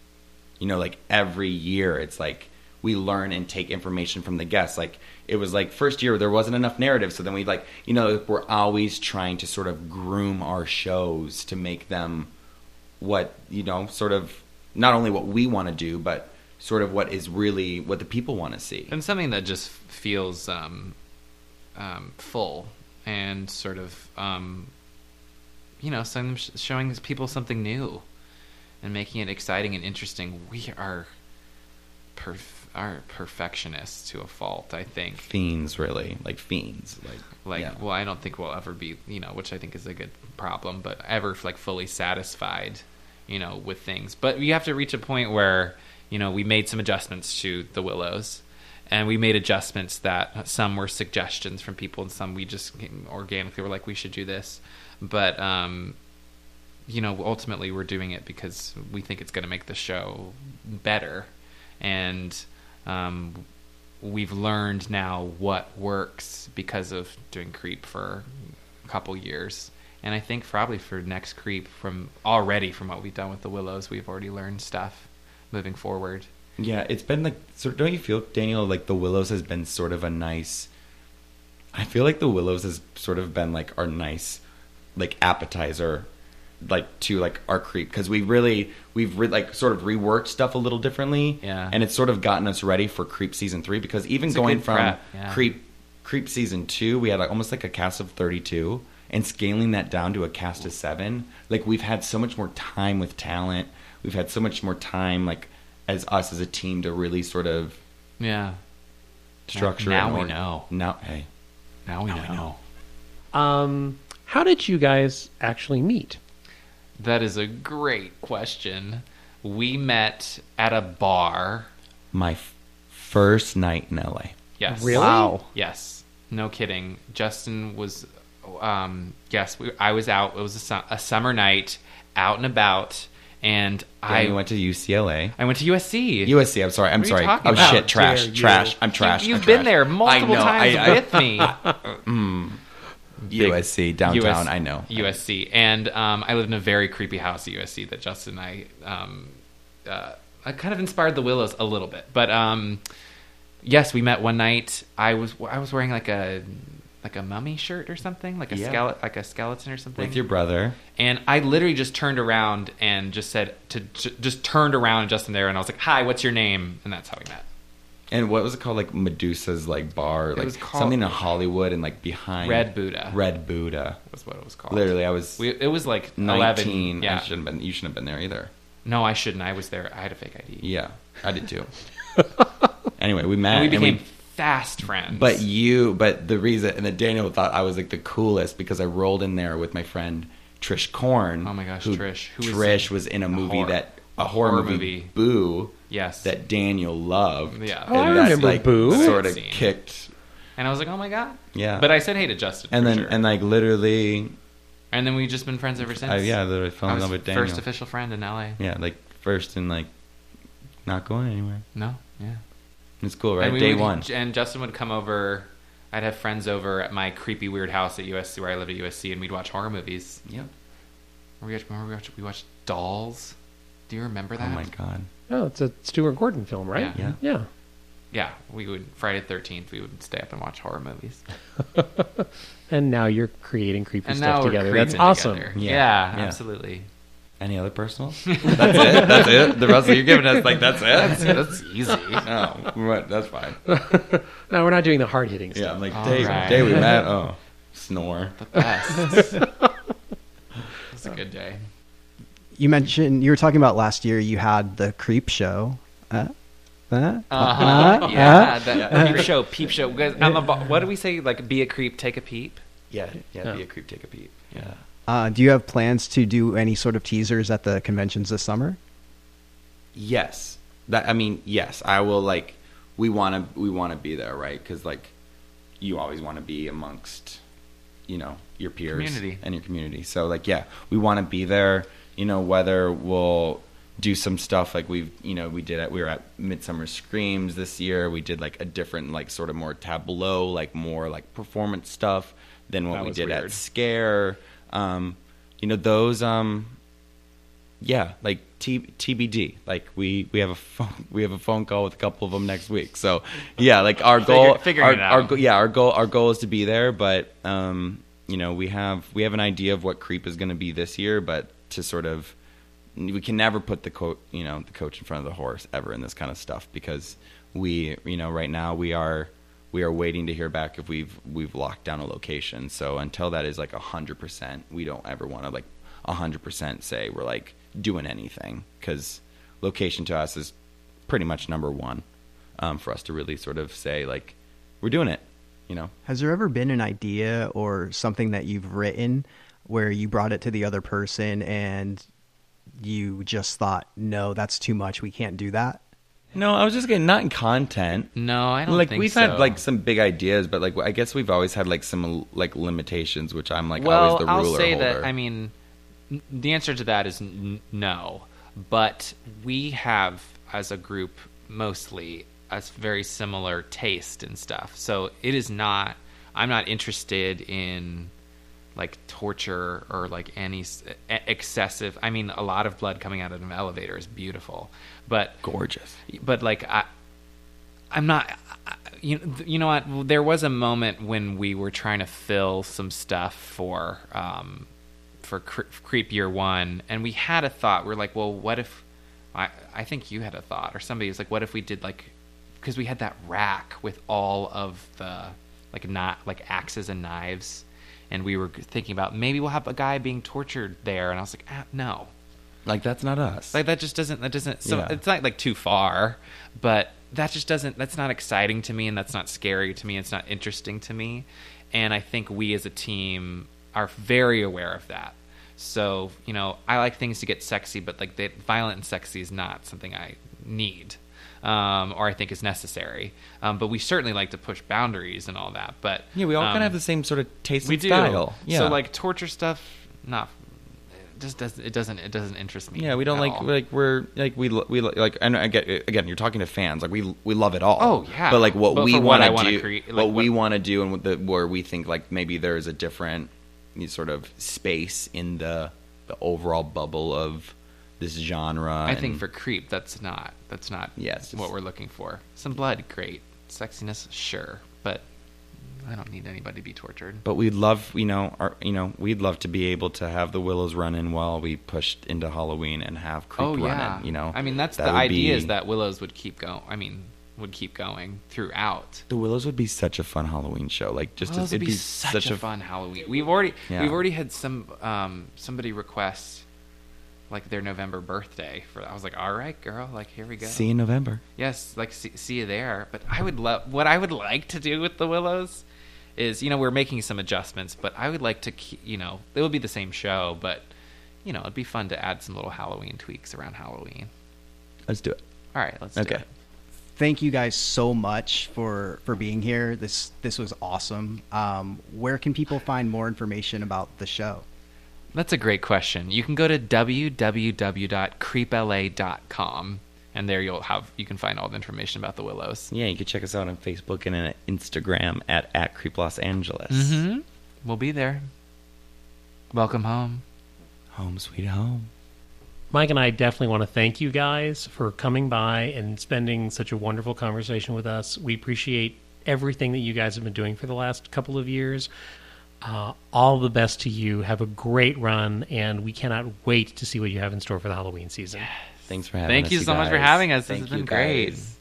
You know like every year it's like we learn and take information from the guests. Like it was like first year there wasn't enough narrative so then we like you know we're always trying to sort of groom our shows to make them what you know sort of not only what we want to do but sort of what is really what the people want to see. And something that just feels um, um, full and sort of um, you know some showing people something new and making it exciting and interesting. We are perf- are perfectionists to a fault i think. Fiends really. Like fiends. Like like yeah. well i don't think we'll ever be you know which i think is a good problem but ever like fully satisfied you know with things. But you have to reach a point where you know we made some adjustments to the willows and we made adjustments that some were suggestions from people and some we just organically were like we should do this. But um you know ultimately we're doing it because we think it's going to make the show better. And um we've learned now what works because of doing creep for a couple years. And i think probably for next creep from already from what we've done with the willows we've already learned stuff moving forward Yeah, it's been like. So don't you feel, Daniel, like the Willows has been sort of a nice. I feel like the Willows has sort of been like our nice, like appetizer, like to like our creep because we really we've re- like sort of reworked stuff a little differently. Yeah. and it's sort of gotten us ready for creep season three because even It's going from yeah. creep creep season two, we had like almost like a cast of thirty two. And scaling that down to a cast of seven, like we've had so much more time with talent. We've had so much more time, like as us as a team, to really sort of yeah structure. Now it we know. Now, hey, now we Now we know. know. Um, how did you guys actually meet? that is a great question we met at a bar my f- first night in LA. yes Really? Wow. Yes, no kidding. Justin was, um, yes, we, I was out. It was a, su- a summer night, out and about, and I I went to UCLA. I went to USC. USC. I'm sorry. I'm What are you sorry. talking Oh about? shit! Trash. Dare you. Trash. I'm trash. You, I'm have been trash. there multiple I know, times I- I- with me. (laughs) USC downtown. US I know. USC, and um, I lived in a very creepy house at USC that Justin and I, um, uh, I kind of inspired the Willows a little bit. But um, yes, we met one night. I was I was wearing like a like a mummy shirt or something, like a Yeah. skeleton, like a skeleton or something. with your brother. and I literally just turned around and just said to, j just turned around and Justin there, and I was like, "Hi, what's your name?" And that's how we met. And what was it called? Like Medusa's like bar, like was called- something in Hollywood and like behind Red Buddha. Red Buddha. Was what it was called. Literally, I was we, it was like nineteen. eleven. Yeah. I shouldn't have been. You shouldn't have been there either. No, I shouldn't. I was there. I had a fake ID. Yeah, I did too. (laughs) anyway, we met. And we and became fast friends. But you, but the reason, and then Daniel thought I was like the coolest because I rolled in there with my friend Trish Coren. Oh my gosh, who- Trish, who Trish in was in a a movie horror- that a a horror, horror movie, movie. Boo. Yes. that Daniel loved. Yeah. Oh, I and that, remember like, Boo. Sort of kicked. and I was like, "Oh my god." Yeah. But I said hey to Justin. and for then sure. and like literally, and then we've just been friends ever since. I, yeah, literally fell I in love with Daniel. first official friend in LA. yeah, like first and like not going anywhere. No, yeah. It's cool, right? And we Day would- one. And Justin would come over. I'd have friends over at my creepy weird house at USC where I lived at USC, and we'd watch horror movies. Yep. We watched, remember we watched, we watched Dolls. Do you remember oh that? Oh my god. Oh, it's a Stuart Gordon film, right? Yeah. Yeah. Yeah. Yeah, we would Friday Thirteenth. We would stay up and watch horror movies. (laughs) And now you're creating creepy And stuff together. That's awesome. together. Yeah. Yeah, Yeah. absolutely. Any other personals? (laughs) that's it. That's it. The rest of you're giving us like that's it. That's easy. Oh, right, that's fine. (laughs) No, we're not doing the hard hitting Yeah, stuff. I'm like All day, right. day we met. Oh, snore. The best. (laughs) It's a good day. You mentioned you were talking about last year. You had the Creep Show. Uh, uh, Uh-huh. uh, yeah, uh. the peep show, peep show. Guys, on the bo- what do we say? Like, be a creep, take a peep. Yeah, yeah. Yeah. Be a creep, take a peep. Yeah. Uh, do you have plans to do any sort of teasers at the conventions this summer? Yes. That I mean, yes. I will like. We want to. We want to be there, right? Because like, you always want to be amongst, you know, your peers Community. and your community. So like, yeah, we want to be there. You know, whether we'll do some stuff like we've, you know, we did at we were at Midsummer Screams this year. We did like a different, like sort of more tableau, like more like performance stuff than what That we was did at. Scare. Um, you know, those. Um, yeah, like T- TBD. Like we we have a phone (laughs) we have a phone call with a couple of them next week. So yeah, like our goal, figuring our, our yeah, our goal our goal is to be there. But um, you know, we have we have an idea of what Creep is going to be this year, but to sort of we can never put the coach you know the coach in front of the horse ever in this kind of stuff because we you know right now we are we are waiting to hear back if we've we've locked down a location. So until that is like hundred percent, we don't ever want to like hundred percent say we're like doing anything because location to us is pretty much number one um, for us to really sort of say like we're doing it. You know, Has there ever been an idea or something that you've written where you brought it to the other person and you just thought, no, that's too much. We can't do that? No, I was just getting not in content. No, I don't like we've so. had like some big ideas, but like I guess we've always had like some like limitations, which I'm like well, always the ruler I'll say holder. that. I mean, the answer to that is n- no. But we have, as a group, mostly a very similar taste and stuff. So it is not. I'm not interested in like torture or like any excessive. I mean, a lot of blood coming out of an elevator is beautiful, but gorgeous. but like I, I'm not. I- You you know what? There was a moment when we were trying to fill some stuff for um, for Cre- Creep Year One, and we had a thought. We're like, well, what if? I I think you had a thought, or somebody was like, what if we did like, because we had that rack with all of the like not like axes and knives. And we were thinking about maybe we'll have a guy being tortured there, and I was like, ah, no, Like that's not us. like that just doesn't that doesn't so Yeah. it's not like too far but that just doesn't that's not exciting to me and that's not scary to me it's not interesting to me and i think we as a team are very aware of that so you know i like things to get sexy but like the violent and sexy is not something i need um, or i think is necessary um, but we certainly like to push boundaries and all that but yeah, we all kind um, of have the same sort of taste we and do style. Yeah. so like torture stuff not it just doesn't it doesn't it doesn't interest me Yeah, we don't like all. like we're like we we like and I get again you're talking to fans like we we love it all. Oh, yeah. But like what But we want to do, create- like, what we want to do, and what the, where we think like maybe there's a different sort of space in the the overall bubble of this genre. I think and- for creep, that's not that's not it's what we're looking for. Some blood, great. Sexiness, sure, but I don't need anybody to be tortured. But we'd love, you know, our, you know, we'd love to be able to have the Willows run in while we pushed into Halloween and have Creep oh run yeah, in. You know, I mean that's That the would idea be- is that Willows would keep going. I mean, would keep going throughout. the Willows would be such a fun Halloween show. Like just Willows as, would it'd be, be such, a, fun Halloween. We've already Yeah. we've already had some um, somebody request like their November birthday for. I was like, all right, girl, like here we go. See you in November. Yes, like see, see you there. But I would love what I would like to do with the Willows is you know we're making some adjustments, but I would like to you know it would be the same show, but you know it'd be fun to add some little Halloween tweaks around Halloween. Let's do it. All right, let's do Okay. it. Thank you guys so much for for being here. This this was awesome. Um, where can people find more information about the show? That's a great question. You can go to www.creepla.com and there you'll have you can find all the information about the Willows. Yeah, you can check us out on Facebook and on Instagram at at Creep Los Angeles. Mm-hmm. We'll be there. Welcome home. Home sweet home. Mike and I definitely want to thank you guys for coming by and spending such a wonderful conversation with us. We appreciate everything that you guys have been doing for the last couple of years. Uh, all the best to you. Have a great run, and we cannot wait to see what you have in store for the Halloween season. Thanks for having Thank us. Thank you so much for having us. This Thank has been you, great. guys.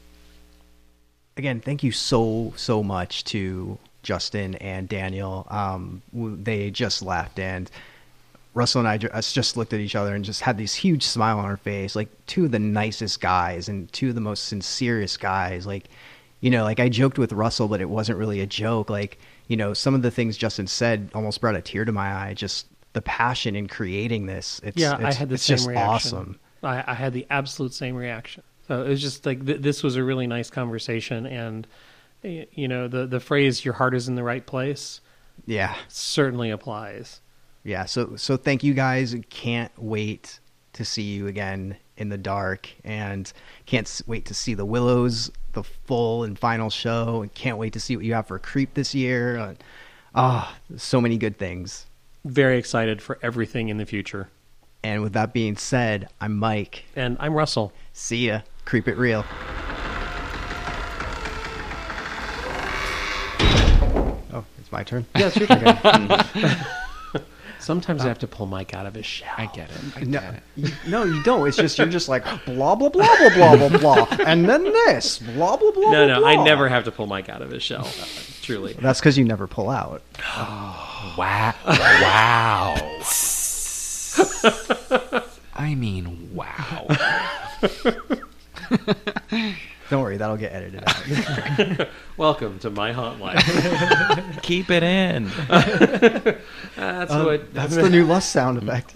Again, thank you so so much to Justin and Daniel. Um, they just left, and Russell and I ju- just looked at each other and just had this huge smile on our face. Like two of the nicest guys and two of the most sincerest guys. Like, you know, like I joked with Russell, but it wasn't really a joke. Like, you know, some of the things Justin said almost brought a tear to my eye. Just the passion in creating this. It's, yeah, it's, I had the it's same just reaction. awesome. I, I had the absolute same reaction. So it was just like th- this was a really nice conversation, and you know the the phrase "your heart is in the right place" Yeah. certainly applies. yeah so so thank you guys can't wait to see you again in the dark and can't wait to see the willows the full and final show and can't wait to see what you have for creep this year Uh, ah so many good things Very excited for everything in the future. and with that being said i'm mike And I'm Russell. see ya creep it real oh it's my turn (laughs) Yes, your turn. (laughs) Sometimes I have to pull Mike out of his shell. I get it. I No, get it. you, no, you don't. It's just you're just like blah blah blah blah blah blah blah, and then this blah blah blah. No, blah, no, I never have to pull Mike out of his shell. uh, truly. That's because you never pull out. (gasps) Wow. Wow. (laughs) I mean, wow. (laughs) Don't worry, that'll get edited out. (laughs) Welcome to my haunt life. (laughs) Keep it in. (laughs) That's Um, what. That's the new lust sound effect.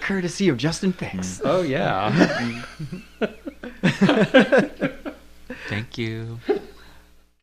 Courtesy of Justin Fix. Oh yeah. Thank you.